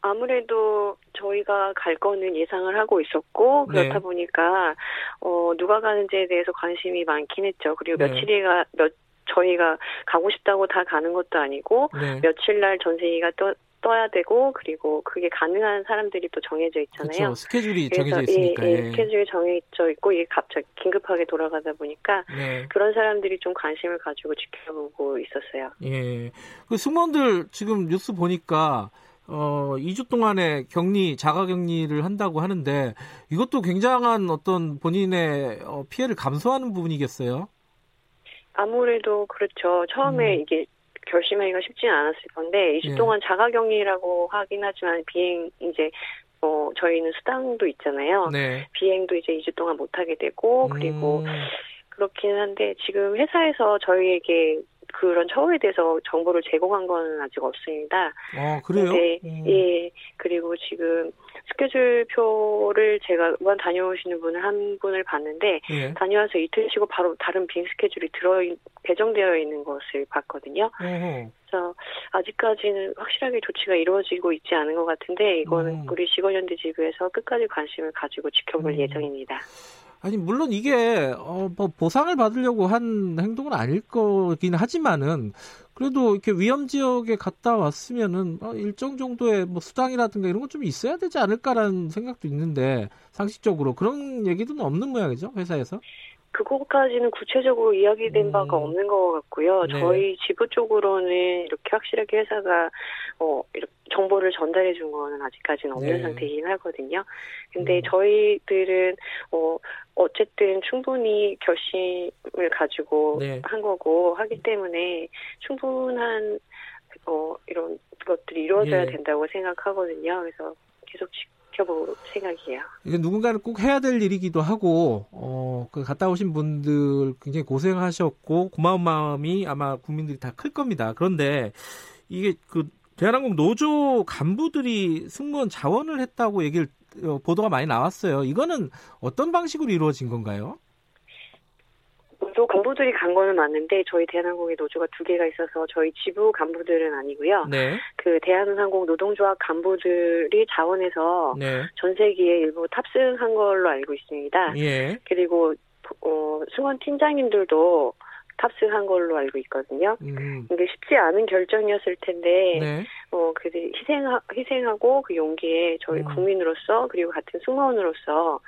아무래도 저희가 갈 거는 예상을 하고 있었고 그렇다 네. 보니까 어 누가 가는지에 대해서 관심이 많긴 했죠. 그리고 네. 며칠이가 몇 저희가 가고 싶다고 다 가는 것도 아니고 네. 며칠 날 전세기가 또 떠야 되고 그리고 그게 가능한 사람들이 또 정해져 있잖아요. 그렇죠. 스케줄이 정해져 있으니까. 예, 예, 스케줄이 정해져 있고 이게 갑자기 긴급하게 돌아가다 보니까 네. 그런 사람들이 좀 관심을 가지고 지켜보고 있었어요. 예. 그 승무원들 지금 뉴스 보니까 어 2주 동안에 격리 자가 격리를 한다고 하는데 이것도 굉장한 어떤 본인의 어, 피해를 감수하는 부분이겠어요. 아무래도 그렇죠. 처음에 음. 이게 결심하기가 쉽지는 않았을 건데 2주 예. 동안 자가 격리라고 하긴 하지만 비행 이제 어 저희는 수당도 있잖아요. 네. 비행도 이제 2주 동안 못 하게 되고 그리고 음. 그렇긴 한데 지금 회사에서 저희에게 그런 처우에 대해서 정보를 제공한 건 아직 없습니다. 아, 그래요? 네, 음. 예. 그리고 지금 스케줄표를 제가 우한 다녀오시는 분을 한 분을 봤는데 예. 다녀와서 이틀 쉬고 바로 다른 빈 스케줄이 들어 배정되어 있는 것을 봤거든요. 어허. 그래서 아직까지는 확실하게 조치가 이루어지고 있지 않은 것 같은데 이거는 음. 우리 직원연대 지부에서 끝까지 관심을 가지고 지켜볼 음. 예정입니다. 아니 물론 이게 어, 뭐 보상을 받으려고 한 행동은 아닐 거긴 하지만은 그래도 이렇게 위험 지역에 갔다 왔으면은 어, 일정 정도의 뭐 수당이라든가 이런 것좀 있어야 되지 않을까라는 생각도 있는데 상식적으로 그런 얘기도 없는 모양이죠 회사에서. 그거까지는 구체적으로 이야기된 음. 바가 없는 것 같고요. 네. 저희 지부 쪽으로는 이렇게 확실하게 회사가 어 이렇게 정보를 전달해 준 거는 아직까지는 없는 네. 상태이긴 하거든요. 근데 음. 저희들은 어 어쨌든 충분히 결심을 가지고 네. 한 거고 하기 때문에 충분한 어 이런 것들이 이루어져야 예. 된다고 생각하거든요. 그래서 계속 지켜볼 생각이에요. 이게 누군가는 꼭 해야 될 일이기도 하고, 어, 그 갔다 오신 분들 굉장히 고생하셨고, 고마운 마음이 아마 국민들이 다 클 겁니다. 그런데 이게 그 대한항공 노조 간부들이 승무원 자원을 했다고 얘기를, 어, 보도가 많이 나왔어요. 이거는 어떤 방식으로 이루어진 건가요? 노조 간부들이 간 거는 맞는데 저희 대한항공에 노조가 두 개가 있어서 저희 지부 간부들은 아니고요. 네. 그 대한항공 노동조합 간부들이 자원해서 네. 전세기에 일부 탑승한 걸로 알고 있습니다. 예. 그리고 어, 승원 팀장님들도 탑승한 걸로 알고 있거든요. 음. 이게 쉽지 않은 결정이었을 텐데, 네. 어, 그 희생, 희생하고 그 용기에 저희 음. 국민으로서, 그리고 같은 승무원으로서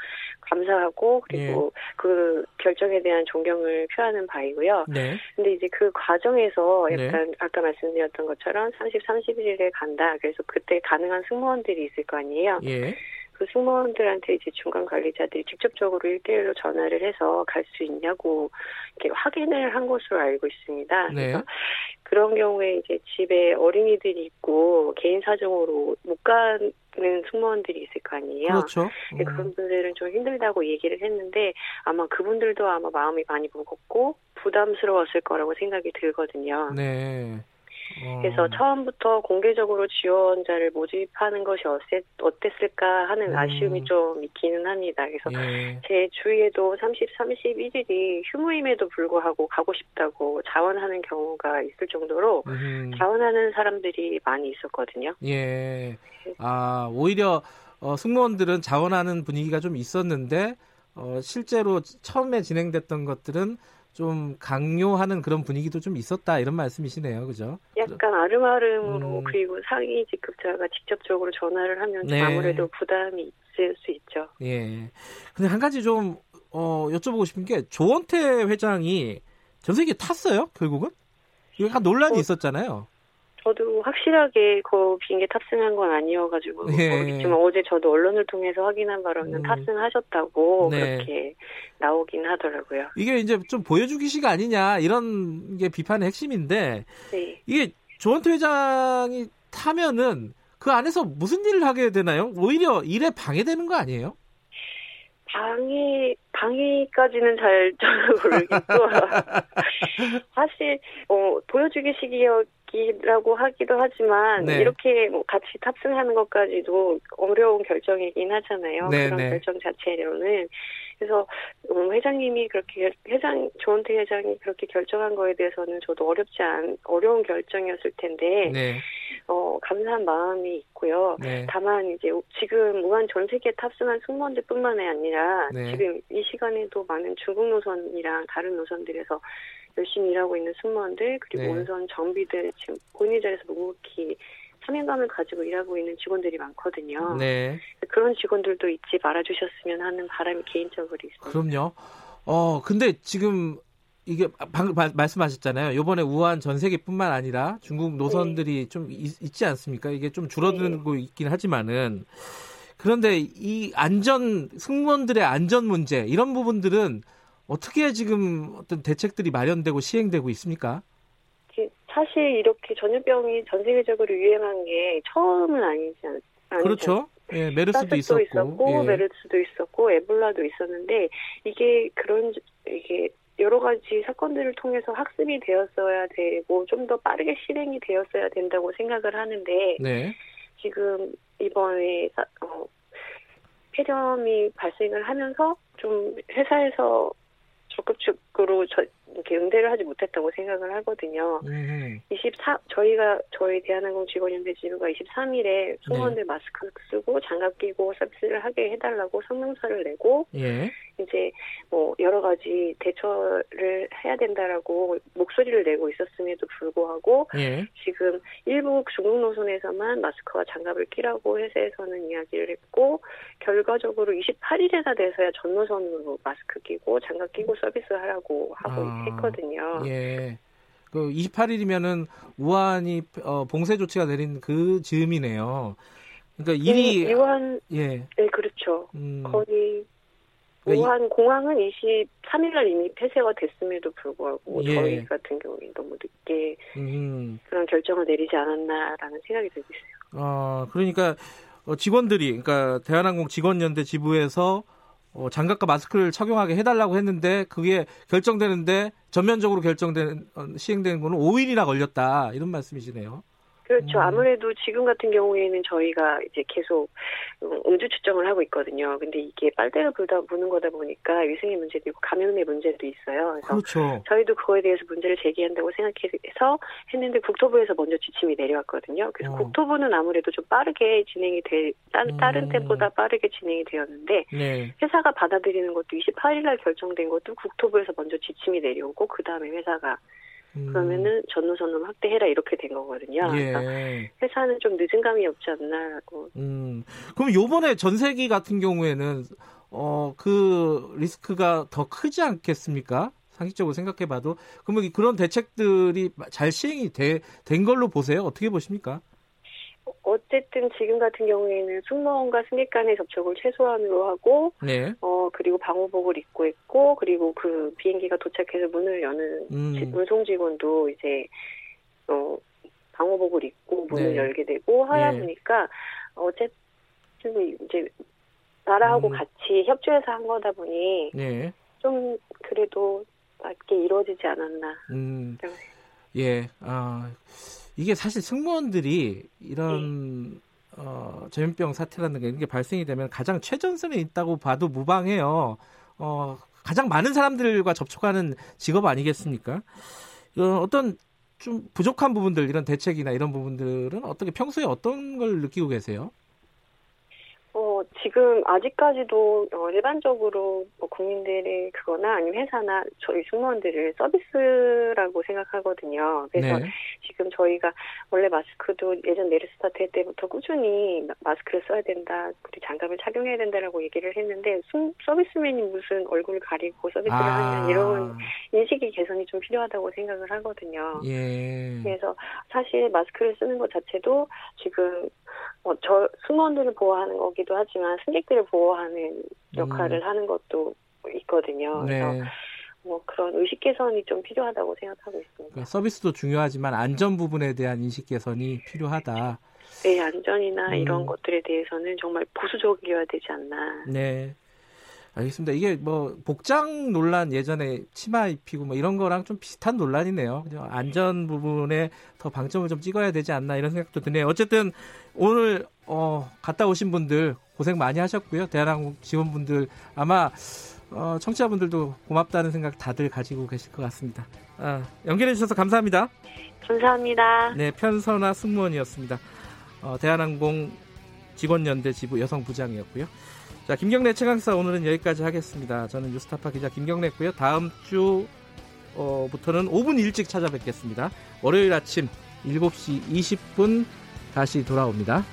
감사하고, 그리고 예. 그 결정에 대한 존경을 표하는 바이고요. 네. 근데 이제 그 과정에서 네. 약간 네. 아까 말씀드렸던 것처럼 30, 31일에 간다. 그래서 그때 가능한 승무원들이 있을 거 아니에요. 예. 그 승무원들한테 이제 중간 관리자들이 직접적으로 일대일로 전화를 해서 갈 수 있냐고 이렇게 확인을 한 것으로 알고 있습니다. 네. 그런 경우에 이제 집에 어린이들이 있고 개인 사정으로 못 가는 승무원들이 있을 거 아니에요. 그렇죠. 음. 그분들은 좀 힘들다고 얘기를 했는데 아마 그분들도 아마 마음이 많이 무겁고 부담스러웠을 거라고 생각이 들거든요. 네. 그래서 어. 처음부터 공개적으로 지원자를 모집하는 것이 어땠을까 하는 음. 아쉬움이 좀 있기는 합니다. 그래서 예. 제 주위에도 30, 31일이 휴무임에도 불구하고 가고 싶다고 자원하는 경우가 있을 정도로 음. 자원하는 사람들이 많이 있었거든요. 예. 아, 오히려 어, 승무원들은 자원하는 분위기가 좀 있었는데 어, 실제로 처음에 진행됐던 것들은 좀 강요하는 그런 분위기도 좀 있었다 이런 말씀이시네요, 그죠? 약간 아름아름으로 음. 그리고 상위 직급자가 직접적으로 전화를 하면 네. 아무래도 부담이 있을 수 있죠. 예. 근데 한 가지 좀 어, 여쭤보고 싶은 게 조원태 회장이 전세계 탔어요, 결국은? 이거 약간 논란이 어, 있었잖아요. 저도 확실하게 그 비행기 탑승한 건 아니어가지고 예. 모르겠지만 어제 저도 언론을 통해서 확인한 바로는 음. 탑승하셨다고 네. 그렇게 나오긴 하더라고요. 이게 이제 좀 보여주기식 아니냐 이런 게 비판의 핵심인데 네. 이게 조원태 회장이 타면은 그 안에서 무슨 일을 하게 되나요? 오히려 일에 방해되는 거 아니에요? 방해 방해까지는 잘 모르겠고 사실 어 보여주기식이요 이라고 하기도 하지만 네. 이렇게 뭐 같이 탑승하는 것까지도 어려운 결정이긴 하잖아요. 네, 그런 네. 결정 자체로는 그래서 음, 회장님이 그렇게 회장 조원태 회장이 그렇게 결정한 거에 대해서는 저도 어렵지 않 어려운 결정이었을 텐데 네. 어, 감사한 마음이 있고요. 네. 다만 이제 지금 무한 전 세계 탑승한 승무원들뿐만이 아니라 네. 지금 이 시간에도 많은 중국 노선이랑 다른 노선들에서 열심히 일하고 있는 승무원들 그리고 네. 온선 정비들 지금 본인 자리에서 묵묵히 사명감을 가지고 일하고 있는 직원들이 많거든요. 네. 그런 직원들도 잊지 말아주셨으면 하는 바람이 개인적으로 있습니다. 그럼요. 어 근데 지금 이게 방금 말씀하셨잖아요. 이번에 우한 전 세계뿐만 아니라 중국 노선들이 네. 좀 있, 지 않습니까? 이게 좀 줄어들고 네. 있긴 하지만은 그런데 이 안전 승무원들의 안전 문제 이런 부분들은 어떻게 지금 어떤 대책들이 마련되고 시행되고 있습니까? 사실 이렇게 전염병이 전 세계적으로 유행한 게 처음은 아니지 않, 그렇죠. 예, 메르스도 있었고, 있었고 예. 메르스도 있었고, 에볼라도 있었는데 이게 그런 이게 여러 가지 사건들을 통해서 학습이 되었어야 되고 좀 더 빠르게 실행이 되었어야 된다고 생각을 하는데 네. 지금 이번에 어, 폐렴이 발생을 하면서 좀 회사에서 적극 적으로 저, 이렇게 응대를 하지 못했다고 생각을 하거든요. 음. 24 저희가 저희 대한항공 직원연대 지부가 23일에 승무원들 네. 마스크 쓰고 장갑 끼고 서비스를 하게 해달라고 성명서를 내고 예. 이제 뭐 여러 가지 대처를 해야 된다라고 목소리를 내고 있었음에도 불구하고 예. 지금 일부 중국 노선에서만 마스크와 장갑을 끼라고 회사에서는 이야기를 했고 결과적으로 28일에나 돼서야 전 노선으로 마스크 끼고 장갑 끼고 서비스 하라고 하고 아, 했거든요. 예. 그 28일이면은 우한이 어, 봉쇄 조치가 내린 그 즈음이네요. 그러니까 일이 네, 우한 예. 네, 그렇죠. 음. 거의 그러니까 우한 공항은 23일 날 이미 폐쇄가 됐음에도 불구하고 예. 저희 같은 경우에 너무 늦게 음. 그런 결정을 내리지 않았나라는 생각이 들고 있어요. 어, 그러니까 어, 직원들이 그러니까 대한항공 직원연대 지부에서 어, 장갑과 마스크를 착용하게 해달라고 했는데 그게 결정되는데 전면적으로 결정된 어, 시행되는 거는 5일이나 걸렸다 이런 말씀이시네요. 그렇죠. 음. 아무래도 지금 같은 경우에는 저희가 이제 계속 음주 측정을 하고 있거든요. 근데 이게 빨대를 불다 부는 거다 보니까 위생의 문제도 있고 감염의 문제도 있어요. 그래서 그렇죠. 저희도 그거에 대해서 문제를 제기한다고 생각해서 했는데 국토부에서 먼저 지침이 내려왔거든요. 그래서 어. 국토부는 아무래도 좀 빠르게 진행이 돼 다른 음. 때보다 빠르게 진행이 되었는데 네. 회사가 받아들이는 것도 28일 날 결정된 것도 국토부에서 먼저 지침이 내려오고 그 다음에 회사가 음. 그러면은 전노선으로 확대해라 이렇게 된 거거든요. 예. 회사는 좀 늦은 감이 없지 않나라고. 음. 그럼 요번에 전세기 같은 경우에는 어 그 리스크가 더 크지 않겠습니까? 상식적으로 생각해봐도 그러면 그런 대책들이 잘 시행이 되, 된 걸로 보세요. 어떻게 보십니까? 어쨌든 지금 같은 경우에는 승무원과 승객 간의 접촉을 최소한으로 하고, 네. 어 그리고 방호복을 입고 있고, 그리고 그 비행기가 도착해서 문을 여는 음. 운송 직원도 이제 어 방호복을 입고 문을 네. 열게 되고 하다 네. 보니까 어쨌든 이제 나라하고 음. 같이 협조해서 한 거다 보니 네. 좀 그래도 맞게 이루어지지 않았나. 음. 예, 아. 이게 사실 승무원들이 이런 네. 어, 전염병 사태라는 게 이게 발생이 되면 가장 최전선에 있다고 봐도 무방해요. 어, 가장 많은 사람들과 접촉하는 직업 아니겠습니까? 어, 어떤 좀 부족한 부분들 이런 대책이나 이런 부분들은 어떻게 평소에 어떤 걸 느끼고 계세요? 어, 지금 아직까지도 어, 일반적으로 뭐 국민들의 그거나 아니면 회사나 저희 승무원들을 서비스라고 생각하거든요. 그래서 네. 지금 저희가 원래 마스크도 예전 메르스타트 때부터 꾸준히 마스크를 써야 된다, 그리고 장갑을 착용해야 된다라고 얘기를 했는데 숨, 서비스맨이 무슨 얼굴을 가리고 서비스를 아. 하냐 이런 인식이 개선이 좀 필요하다고 생각을 하거든요. 예. 그래서 사실 마스크를 쓰는 것 자체도 지금 어, 저 승무원들을 보호하는 거기도 하지 만 승객들을 보호하는 역할을 음. 하는 것도 있거든요. 네. 그래서 뭐 그런 의식 개선이 좀 필요하다고 생각하고 있습니다. 그러니까 서비스도 중요하지만 안전 부분에 대한 인식 개선이 필요하다. 네, 안전이나 음. 이런 것들에 대해서는 정말 보수적이어야 되지 않나. 네. 알겠습니다. 이게 뭐 복장 논란 예전에 치마 입히고 뭐 이런 거랑 좀 비슷한 논란이네요. 안전 부분에 더 방점을 좀 찍어야 되지 않나 이런 생각도 드네요. 어쨌든 오늘 어, 갔다 오신 분들 고생 많이 하셨고요. 대한항공 직원분들 아마 어, 청취자분들도 고맙다는 생각 다들 가지고 계실 것 같습니다. 아, 연결해 주셔서 감사합니다. 감사합니다. 네, 편선아 승무원이었습니다. 어, 대한항공 직원연대 지부 여성부장이었고요. 자, 김경래 최강사 오늘은 여기까지 하겠습니다. 저는 뉴스타파 기자 김경래고요. 다음 주부터는 어, 5분 일찍 찾아뵙겠습니다. 월요일 아침 7시 20분 다시 돌아옵니다.